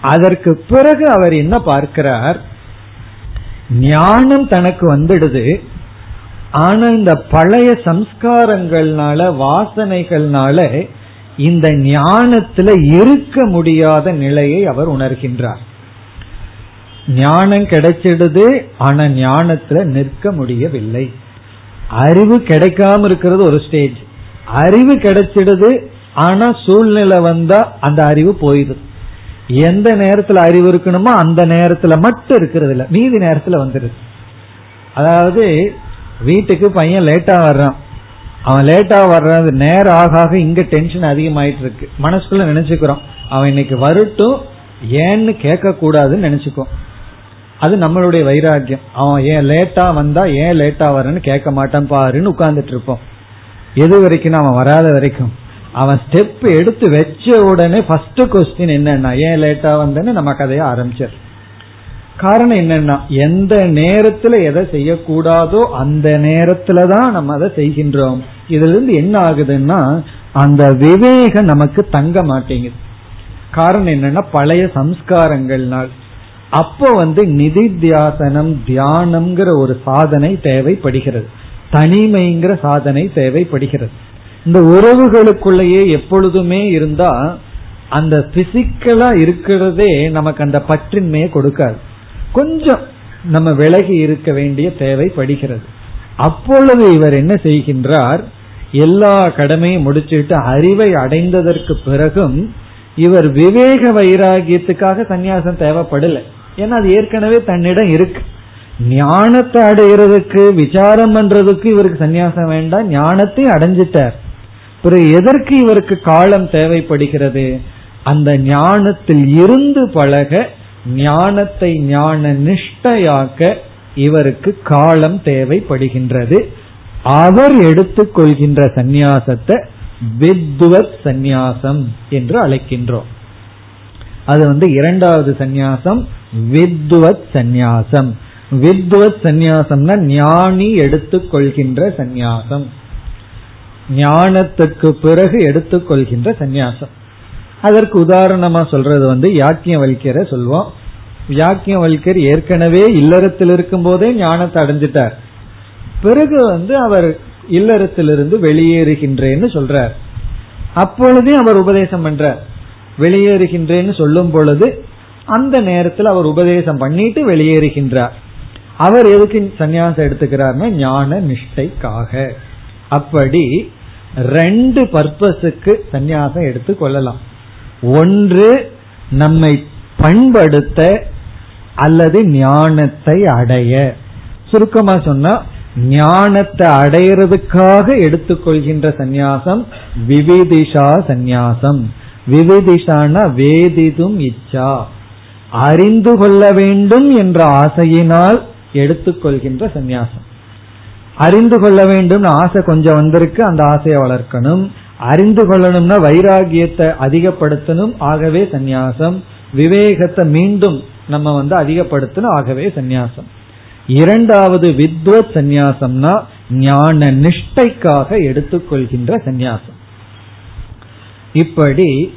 அதற்கு பிறகு அவர் என்ன பார்க்கிறார்? ஞானம் தனக்கு வந்துடுது. ஆனா இந்த பழைய சம்ஸ்காரங்கள்னால வாசனைகள்னால இந்த ஞானத்துல இருக்க முடியாத நிலையை அவர் உணர்கின்றார். ஞானம் கிடைச்சிடுது ஆனா ஞானத்துல நிற்க முடியவில்லை. அறிவு கிடைக்காம இருக்கிறது ஒரு ஸ்டேஜ் அறிவு கிடைச்சிடுது ஆனா சூழ்நிலை வந்தா அந்த அறிவு போயிடுது. எந்த நேரத்துல அறிவு இருக்கணுமோ அந்த நேரத்துல மட்டும் இருக்கிறது இல்ல மீதி நேரத்துல வந்துடுது. அதாவது வீட்டுக்கு பையன் லேட்டா வர்றான். அவன் லேட்டா வர்றது நேரம் ஆக ஆக இங்க டென்ஷன் அதிகமாயிட்டு இருக்கு மனசுக்குள்ள நினைச்சுக்கிறோம். அவன் இன்னைக்கு வரட்டும் ஏன்னு கேட்க கூடாதுன்னு நினைச்சுக்கோ. அது நம்மளுடைய வைராக்கியம். அவன் ஏன் லேட்டா வந்தா ஏன் லேட்டா வரன்னு கேட்க மாட்டான் பாருன்னு உட்கார்ந்துட்டு இருப்போம். எது வரைக்கும் அவன் வராத வரைக்கும்? அவன் ஸ்டெப் எடுத்து வச்ச உடனே ஃபர்ஸ்ட் கொஸ்டின் என்னன்னா ஏன் லேட்டா வந்தேன்னு நம்ம கதையை ஆரம்பிச்சார் காரணம் என்னன்னா எந்த நேரத்துல எதை செய்யக்கூடாதோ அந்த நேரத்துல தான் நம்ம அதை செய்கின்றோம். இதுல இருந்து என்ன ஆகுதுன்னா அந்த விவேகம் நமக்கு தங்க மாட்டேங்குது. காரணம் என்னன்னா பழைய சம்ஸ்காரங்கள்னால் அப்போ வந்து நிதித்தியாசனம் தியானம்ங்கிற ஒரு சாதனை தேவைப்படுகிறது. தனிமைங்கிற சாதனை தேவைப்படுகிறது. இந்த உறவுகளுக்குள்ளேயே எப்பொழுதுமே இருந்தா அந்த பிசிக்கலா இருக்கிறதே நமக்கு அந்த பற்றின்மையை கொடுக்காது. கொஞ்சம் நம்ம விலகி இருக்க வேண்டிய தேவைப்படுகிறது அப்பொழுது இவர் என்ன செய்கின்றார்? எல்லா கடமையும் முடிச்சுட்டு அறிவை அடைந்ததற்கு பிறகும் இவர் விவேக வைராகியத்துக்காக சந்நியாசம் தேவைப்படல. ஏன்னா அது ஏற்கனவே தன்னிடம் இருக்கு. ஞானத்தை அடைகிறதுக்கு விசாரம் பண்றதுக்கு இவருக்கு சன்னியாசம் வேண்டாம். ஞானத்தை அடைஞ்சிட்டார். பிறகு எதற்கு இவருக்கு காலம் தேவைப்படுகிறது? அந்த ஞானத்தில் இருந்து பழக ஞானத்தை ஞான நிஷ்டையாக்க இவருக்கு காலம் தேவைப்படுகின்றது. அவர் எடுத்துக்கொள்கின்ற சந்நியாசத்தை வித்வத் சந்நியாசம் என்று அழைக்கின்றோம். அது வந்து இரண்டாவது சந்நியாசம் வித்வத் சந்நியாசம். வித்வத் சந்நியாசம்னா ஞானி எடுத்துக்கொள்கின்ற சந்நியாசம். ஞானத்துக்கு பிறகு எடுத்துக்கொள்கின்ற சந்நியாசம். அதற்கு உதாரணமா சொல்றது வந்து யாக்கியவல்யரை சொல்வோம். யாக்கியவல்யர் ஏற்கனவே இல்லறத்தில் இருக்கும் போதே ஞானத்தை அடைஞ்சிட்டார். பிறகு வந்து அவர் இல்லறத்திலிருந்து வெளியேறுகின்றேன்னு சொல்றார். அப்பொழுதே அவர் உபதேசம் பண்றார். வெளியேறுகின்றேன்னு சொல்லும் பொழுது அந்த நேரத்தில் அவர் உபதேசம் பண்ணிட்டு வெளியேறுகின்றார். அவர் எதுக்கு சன்னியாசம் எடுத்துக்கிறார்னா ஞான நிஷ்டைக்காக. அப்படி ரெண்டு பர்பஸுக்கு சந்நியாசம் எடுத்து கொள்ளலாம். ஒன்று நம்மை பண்படுத்த அல்லது ஞானத்தை அடைய. சுருக்கமா சொன்னா ஞானத்தை அடையிறதுக்காக எடுத்துக்கொள்கின்ற சந்நியாசம் விவிதிஷா சந்நியாசம். விவிதிஷான வேதிதும் இச்சா. அறிந்து கொள்ள வேண்டும் என்ற ஆசையினால் எடுத்துக்கொள்கின்ற சந்நியாசம். அறிந்து கொள்ள வேண்டும் ஆசை கொஞ்சம் வந்திருக்கு அந்த ஆசையை வளர்க்கணும். அறிந்து கொள்ளணும்னா வைராகியத்தை அதிகப்படுத்தணும் ஆகவே சந்நியாசம். விவேகத்தை மீண்டும் நம்ம வந்து அதிகப்படுத்தணும் ஆகவே சந்நியாசம். இரண்டாவது வித்வத் சந்நியாசம்னா ஞான நிஷ்டைக்காக எடுத்துக்கொள்கின்ற சந்நியாசம். இப்படி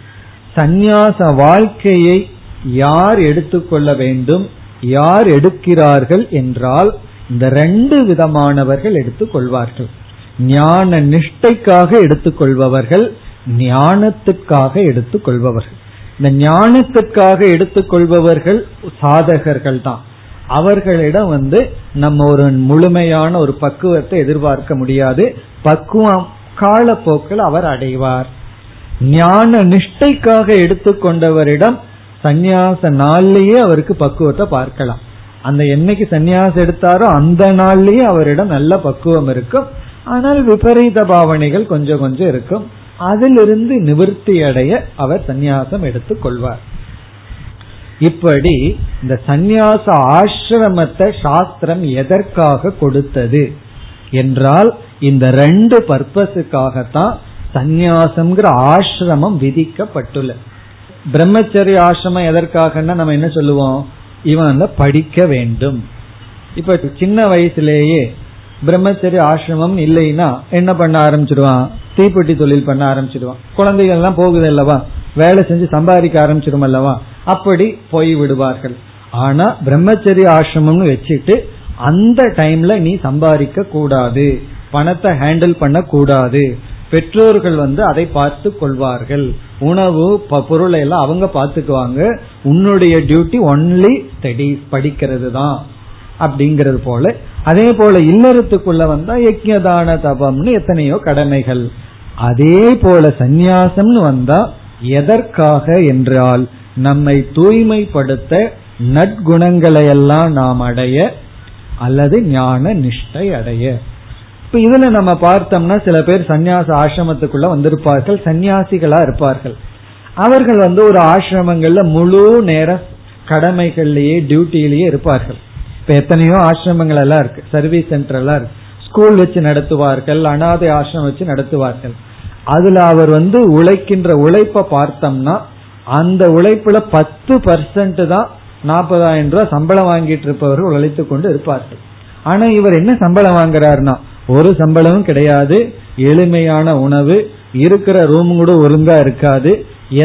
சந்நியாச வாழ்க்கையை யார் எடுத்துக்கொள்ள வேண்டும் யார் எடுக்கிறார்கள் என்றால் இந்த ரெண்டு விதமானவர்கள் எடுத்துக்கொள்வார்கள். ஞான நிஷ்டைக்காக எடுத்துக்கொள்பவர்கள் ஞானத்துக்காக எடுத்துக்கொள்பவர்கள். இந்த ஞானத்துக்காக எடுத்துக்கொள்பவர்கள் சாதகர்கள் தான் அவர்களிடம் வந்து நம்ம ஒரு முழுமையான ஒரு பக்குவத்தை எதிர்பார்க்க முடியாது. பக்குவம் காலப்போக்கில் அவர் அடைவார். ஞான நிஷ்டைக்காக எடுத்துக்கொண்டவரிடம் சந்நியாச நாள்லயே அவருக்கு பக்குவத்தை பார்க்கலாம். அந்த என்னைக்கு சந்நியாசம் எடுத்தாரோ அந்த நாள்லயே அவரிடம் நல்ல பக்குவம் இருக்கும். ஆனால் விபரீத பாவனைகள் கொஞ்சம் கொஞ்சம் இருக்கும். அதிலிருந்து நிவர்த்தி அடைய அவர் சந்நியாசம் எடுத்துக் கொள்வார். இப்படி இந்த சந்நியாச ஆசிரமத்தை சாஸ்திரம் எதற்காக கொடுத்தது என்றால் இந்த ரெண்டு பர்பஸுக்காகத்தான் சந்நியாசம்ங்கிற ஆசிரமம் விதிக்கப்பட்டுள்ள பிரம்மச்சரிய ஆசிரமம் எதற்காகன்னா நம்ம என்ன சொல்லுவோம்? இவன் படிக்க வேண்டும். இப்ப சின்ன வயசுலேயே பிரம்மச்சரிய ஆசிரமம் இல்லைன்னா என்ன பண்ண ஆரம்பிச்சிடுவான்? தீப்பெட்டி தொழில் பண்ண ஆரம்பிச்சிடுவான். குழந்தைகள் எல்லாம் போகுது அல்லவா? வேலை செஞ்சு சம்பாதிக்க ஆரம்பிச்சிடும் அல்லவா? அப்படி போய் விடுவார்கள். ஆனா பிரம்மச்சரிய ஆசிரமம்னு வச்சுட்டு அந்த டைம்ல நீ சம்பாதிக்க கூடாது. பணத்தை ஹேண்டில் பண்ண கூடாது. பெற்றோர்கள் வந்து அதை பார்த்து கொள்வார்கள். உணவு பொருளை எல்லாம் அவங்க பார்த்துக்குவாங்க. உன்னுடைய டியூட்டி ஒன்லி ஸ்டடி படிக்கிறது தான் அப்படிங்கிறது போல அதே போல இல்லறத்துக்குள்ள வந்தா யஜ்யதான தபம்னு எத்தனையோ கடமைகள். அதே போல சந்நியாசம்னு வந்தா எதற்காக என்றால் நம்மை தூய்மைப்படுத்த நற்குணங்களை எல்லாம் நாம் அடைய அல்லது ஞான நிஷ்டை அடைய. இப்ப இதுல நம்ம பார்த்தோம்னா சில பேர் சந்நியாச ஆசிரமத்துக்குள்ள வந்திருப்பார்கள் சன்னியாசிகளா இருப்பார்கள். அவர்கள் வந்து ஒரு ஆசிரமங்கள்ல முழு நேர கடமைகள்லயே டியூட்டிலேயே இருப்பார்கள். இப்ப எத்தனையோ ஆசிரமங்கள் எல்லாம் இருக்கு. சர்வீஸ் சென்டர் எல்லாம் இருக்கு. ஸ்கூல் வச்சு நடத்துவார்கள் அனாதை ஆசிரமம் வச்சு நடத்துவார்கள். அதுல அவர் வந்து உழைக்கின்ற உழைப்ப பார்த்தோம்னா அந்த உழைப்புல பத்து பர்சன்ட் தான் நாற்பதாயிரம் ரூபாய் சம்பளம் வாங்கிட்டு இருப்பவர்கள் உழைத்து கொண்டு இருப்பார்கள். ஆனா இவர் என்ன சம்பளம் வாங்குறாருன்னா ஒரு சம்பளமும் கிடையாது எளிமையான உணவு இருக்கிற ரூம் கூட ஒழுங்கா இருக்காது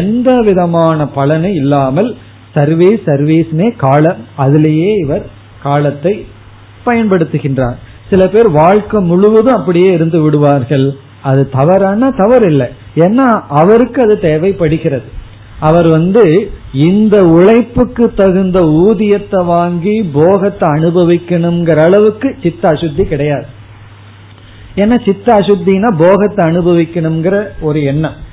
எந்த விதமான பலனும் இல்லாமல் சர்வீஸ் சர்வீஸ்னே காலம். அதிலேயே இவர் காலத்தை பயன்படுத்துகின்றார். சில பேர் வாழ்க்கை முழுவதும் அப்படியே இருந்து விடுவார்கள். அது தவறான? தவறு இல்லை ஏன்னா அவருக்கு அது தேவைப்படுகிறது. அவர் வந்து இந்த உழைப்புக்கு தகுந்த ஊதியத்தை வாங்கி போகத்தை அனுபவிக்கணுங்கிற அளவுக்கு சித்த அசுத்தி கிடையாது. ஏன்னா சித்த அசுத்தினா போகத்தை அனுபவிக்கணுங்கிற ஒரு எண்ணம்.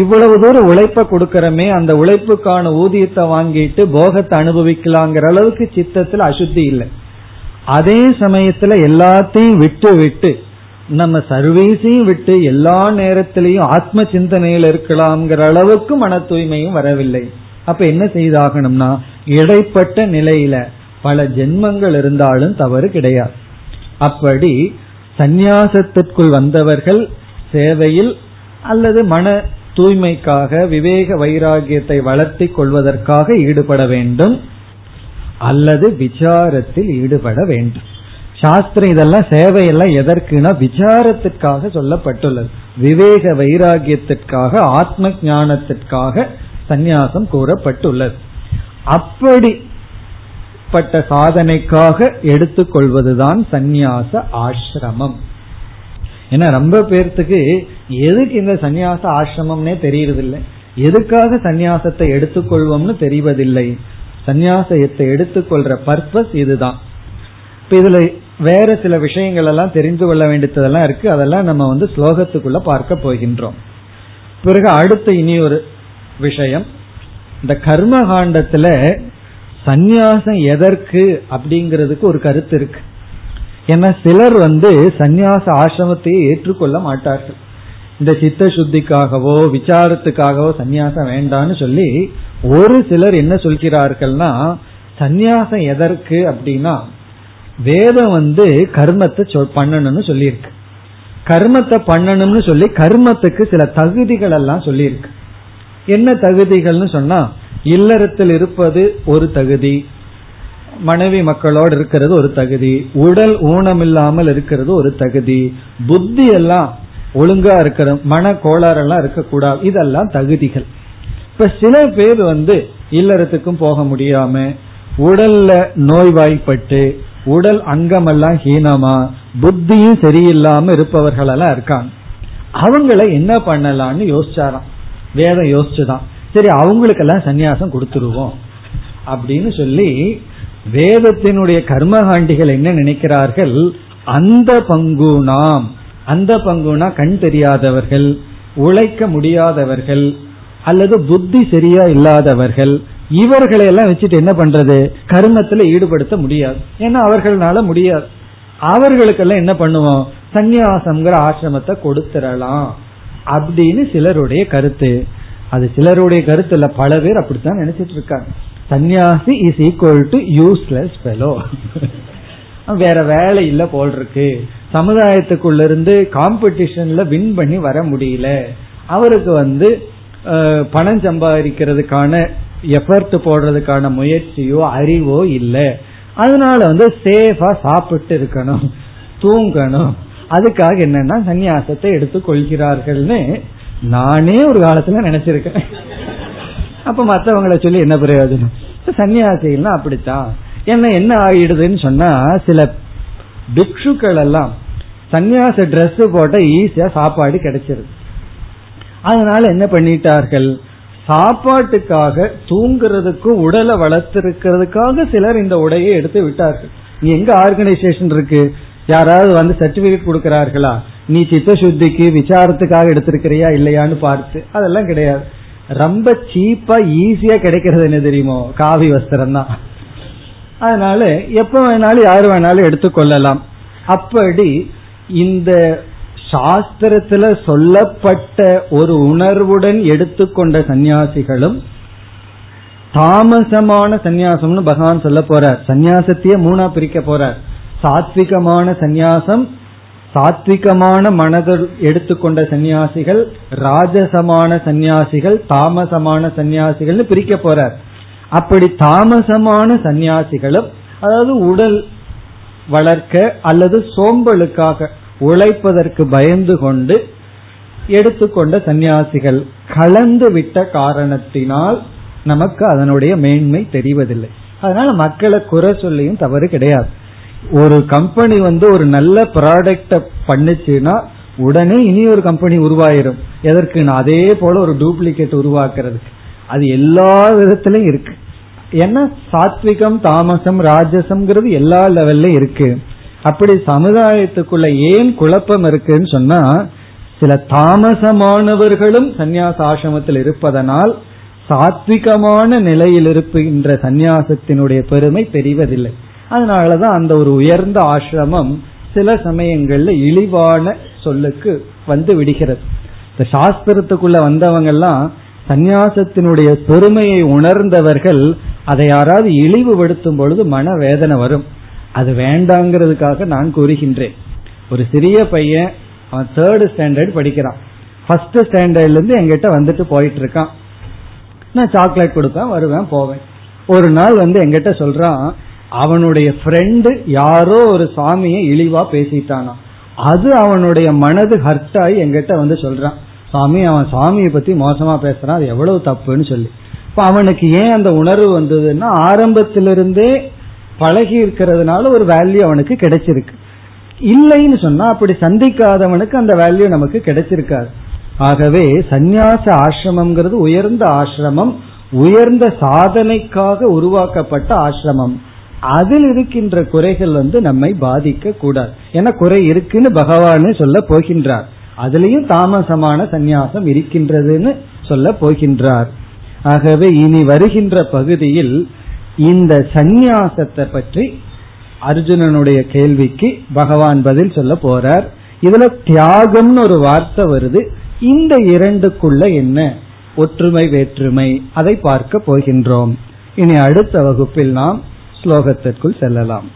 இவ்வளவு தூரம் உழைப்ப கொடுக்கறமே அந்த உழைப்புக்கான ஊதியத்தை வாங்கிட்டு போகத்தை அனுபவிக்கலாங்கிற அளவுக்கு சித்தத்துல அசுத்தி இல்லை. அதே சமயத்துல எல்லாத்தையும் விட்டு விட்டு நம்ம சர்வீஸையும் விட்டு எல்லா நேரத்திலையும் ஆத்ம சிந்தனையில் இருக்கலாம்ங்கிற அளவுக்கு மன தூய்மையும் வரவில்லை. அப்ப என்ன செய்தாகணும்னா இடைப்பட்ட நிலையில பல ஜென்மங்கள் இருந்தாலும் தவறு கிடையாது. அப்படி சந்நியாசத்திற்குள் வந்தவர்கள் சேவையில் அல்லது மன தூய்மைக்காக விவேக வைராகியத்தை வளர்த்தி கொள்வதற்காக ஈடுபட வேண்டும் அல்லது விசாரத்தில் ஈடுபட வேண்டும். சாஸ்திரம் இதெல்லாம் சேவையெல்லாம் எதற்குனா விசாரத்திற்காக சொல்லப்பட்டுள்ளது. விவேக வைராகியத்திற்காக ஆத்ம ஞானத்திற்காக சந்நியாசம் கூறப்பட்டுள்ளது. அப்படிப்பட்ட சாதனைக்காக எடுத்துக்கொள்வதுதான் சந்நியாச ஆசிரமம். ஏன்னா ரொம்ப பேர்த்துக்கு எதுக்கு இந்த சந்நியாச ஆசிரமம்னே தெரியறதில்லை? எதுக்காக சந்நியாசத்தை எடுத்துக்கொள்வோம்னு தெரிவதில்லை. சந்நியாசத்தை எடுத்துக்கொள்ற பர்பஸ் இதுதான். இப்ப இதுல வேற சில விஷயங்கள் எல்லாம் தெரிந்து கொள்ள வேண்டியதெல்லாம் இருக்கு. அதெல்லாம் நம்ம வந்து ஸ்லோகத்துக்குள்ள பார்க்க போகின்றோம். பிறகு அடுத்த இனி ஒரு விஷயம். இந்த கர்ம காண்டத்துல சந்நியாசம் எதற்கு அப்படிங்கிறதுக்கு ஒரு கருத்து இருக்கு. ஏன்னா சிலர் வந்து சந்நியாச ஆசிரமத்தையே ஏற்றுக்கொள்ள மாட்டார்கள். இந்த சித்த சுத்திக்காகவோ விசாரத்துக்காகவோ சந்நியாசம் வேண்டான்னு சொல்லி ஒரு சிலர் என்ன சொல்கிறார்கள்னா சந்நியாசம் எதற்கு அப்படின்னா வேதம் வந்து கர்மத்தை பண்ணணும்னு சொல்லியிருக்கு. கர்மத்தை பண்ணணும்னு சொல்லி கர்மத்துக்கு சில தகுதிகள் எல்லாம் சொல்லியிருக்கு. என்ன தகுதிகள்னு சொன்னா இல்லறத்தில் இருப்பது ஒரு தகுதி மனைவி மக்களோடு இருக்கிறது ஒரு தகுதி உடல் ஊனமில்லாமல் இருக்கிறது ஒரு தகுதி புத்தி எல்லாம் ஒழுங்கா இருக்கிறோம் மன கோளாறெல்லாம் இருக்கக்கூடாது. இதெல்லாம் தகுதிகள். இப்ப சில பேர் வந்து இல்லறத்துக்கும் போக முடியாம உடல்ல நோய்வாய்ப்பட்டு உடல் அங்கமெல்லாம் ஹீனமா புத்தியும் சரியில்லாம இருப்பவர்கள் எல்லாம் இருக்காங்க. அவங்கள என்ன பண்ணலாம்னு யோசிச்சாராம். வேதம் யோசிச்சுதான். சரி அவங்களுக்கெல்லாம் சன்னியாசம் கொடுத்துருவோம் அப்படின்னு சொல்லி வேதத்தினுடைய கர்மகாண்டிகள் என்ன நினைக்கிறார்கள்? அந்த பங்கு நாம். அந்த பங்குனா கண் தெரியாதவர்கள் உழைக்க முடியாதவர்கள் அல்லது புத்தி சரியா இல்லாதவர்கள் இவர்களை எல்லாம் வச்சுட்டு என்ன பண்றது? கர்மத்துல ஈடுபடுத்த முடியாது. ஏன்னா அவர்களால முடியாது. அவர்களுக்கெல்லாம் என்ன பண்ணுவோம்? சந்நியாசம்ங்கிற ஆசிரமத்தை கொடுத்துடலாம் அப்படின்னு சிலருடைய கருத்து. அது சிலருடைய கருத்துல பல பேர் அப்படித்தான் நினைச்சிட்டு இருக்காங்க. Sanyasi is equal to useless fellow வேற வேலை இல்ல போல் இருக்கு. சமுதாயத்துக்குள்ள இருந்து காம்படிஷன்ல வின் பண்ணி வர முடியல. அவருக்கு வந்து பணம் சம்பாதிக்கிறதுக்கான எஃபர்ட் போடுறதுக்கான முயற்சியோ அறிவோ இல்லை. அதனால வந்து சேஃபா சாப்பிட்டு இருக்கணும் தூங்கணும். அதுக்காக என்னன்னா சன்னியாசத்தை எடுத்து கொள்கிறார்கள்னு நானே ஒரு காலத்துல நினைச்சிருக்கேன். அப்ப மற்றவங்களை சொல்லி என்ன பிரயோஜனம்? சன்னியாசிகள்னா அப்படித்தான். என்ன என்ன ஆயிடுதுன்னு சொன்னா சில பிக்ஷுக்கள் எல்லாம் சன்னியாச ட்ரெஸ் போட்ட ஈஸியா சாப்பாடு கிடைச்சிருது. அதனால என்ன பண்ணிட்டார்கள்? சாப்பாட்டுக்காக தூங்குறதுக்கும் உடலை வளர்த்திருக்கிறதுக்காக சிலர் இந்த உடையை எடுத்து விட்டார்கள். நீ எங்க ஆர்கனைசேஷன் இருக்கு? யாராவது வந்து சர்டிபிகேட் கொடுக்கிறார்களா? நீ சித்த சுத்திக்கு விசாரத்துக்காக எடுத்திருக்கிறியா இல்லையான்னு பார்த்து. அதெல்லாம் கிடையாது. ரொம்ப சீப்பா ஈஸியா கிடைக்கிறது என்ன தெரியுமோ? காவி வஸ்திரம் தான் அதனால எப்ப வேணாலும் யார் வேணாலும் எடுத்துக்கொள்ளலாம் அப்படி இந்த சாஸ்திரத்துல சொல்லப்பட்ட ஒரு உணர்வுடன் எடுத்துக்கொண்ட சந்நியாசிகளும் தாமசமான சந்நியாசம்னு பகவான் சொல்ல போறார். சந்நியாசத்தையே மூணா பிரிக்க போறார். சாத்விகமான சந்நியாசம் சாத்விகமான மனதில் எடுத்துக்கொண்ட சந்நியாசிகள் ராஜசமான சந்நியாசிகள் தாமசமான சந்நியாசிகள்னு பிரிக்க போறார். அப்படி தாமசமான சந்நியாசிகளும் அதாவது உடல் வளர்க்க அல்லது சோம்பலுக்காக உழைப்பதற்கு பயந்து கொண்டு எடுத்துக்கொண்ட சந்நியாசிகள் கலந்து விட்ட காரணத்தினால் நமக்கு அதனுடைய மேன்மை தெரிவதில்லை. அதனால மக்களை குறை சொல்லியும் தவறு கிடையாது. ஒரு கம்பெனி வந்து ஒரு நல்ல ப்ராடக்ட பண்ணுச்சுன்னா உடனே இனி ஒரு கம்பெனி உருவாயிரும். எதற்கு? அதே போல ஒரு டூப்ளிகேட் உருவாக்குறதுக்கு. அது எல்லா விதத்திலும் இருக்கு. ஏன்னா சாத்விகம் தாமசம் ராஜசம்ங்கிறது எல்லா லெவல்லும் இருக்கு. அப்படி சமுதாயத்துக்குள்ள ஏன் குழப்பம் இருக்குன்னு சொன்னா சில தாமசமானவர்களும் சந்நியாச ஆசிரமத்தில் இருப்பதனால் சாத்விகமான நிலையில் இருக்கின்ற சந்நியாசத்தினுடைய பெருமை தெரிவதில்லை. அதனாலதான் அந்த ஒரு உயர்ந்த ஆசிரமம் சில சமயங்கள்ல இழிவான சொல்லுக்கு வந்து விடுகிறது. இந்த சாஸ்திரத்துக்குள்ள வந்தவங்க எல்லாம் சந்நியாசத்தினுடைய பெருமையை உணர்ந்தவர்கள் அதை யாராவது இழிவுபடுத்தும் பொழுது மன வேதனை வரும். அது வேண்டாங்கிறதுக்காக நான் கூறுகின்றேன். ஒரு சிறிய பையன் அவன் தேர்டு ஸ்டாண்டர்ட் படிக்கிறான். ஃபர்ஸ்ட் ஸ்டாண்டர்ட்ல இருந்து எங்கிட்ட வந்துட்டு போயிட்டு இருக்கான் நான் சாக்லேட் கொடுப்பேன் வருவேன் போவேன். ஒரு நாள் வந்து எங்கிட்ட சொல்றான் அவனுடைய ஃப்ரெண்டு யாரோ ஒரு சாமியை இழிவா பேசிட்டானா அது அவனுடைய மனது ஹர்ட் ஆகி எங்கிட்ட வந்து சொல்றான். சாமி அவன் சாமியை பத்தி மோசமா பேசுறான் அது எவ்வளவு தப்புன்னு சொல்லி. இப்ப அவனுக்கு ஏன் அந்த உணர்வு வந்ததுன்னா ஆரம்பத்திலிருந்தே பழகி இருக்கிறதுனால ஒரு வேல்யூ அவனுக்கு கிடைச்சிருக்கு. இல்லைன்னு சொன்னா அப்படி சந்திக்காதவனுக்கு அந்த வேல்யூ நமக்கு கிடைச்சிருக்காது. ஆகவே சந்நியாச ஆசிரமம்ங்கிறது உயர்ந்த ஆசிரமம் உயர்ந்த சாதனைக்காக உருவாக்கப்பட்ட ஆசிரமம். அதில் இருக்கின்ற குறைகள் வந்து நம்மை பாதிக்க கூடாது ஏன்னா குறை இருக்குன்னு பகவானே சொல்ல போகின்றார். அதுலயும் தாமசமான சந்நியாசம் இருக்கின்றதுன்னு சொல்ல போகின்றார். ஆகவே இனி வருகின்ற பகுதியில் இந்த சந்நியாசத்தை பற்றி அர்ஜுனனுடைய கேள்விக்கு பகவான் பதில் சொல்ல போறார். இதுல தியாகம்னு ஒரு வார்த்தை வருது. இந்த இரண்டுக்குள்ள என்ன? ஒற்றுமை வேற்றுமை. அதை பார்க்க போகின்றோம். இனி அடுத்த வகுப்பில் நாம் ஸ்லோகத்திற்குள் செல்லலாம்.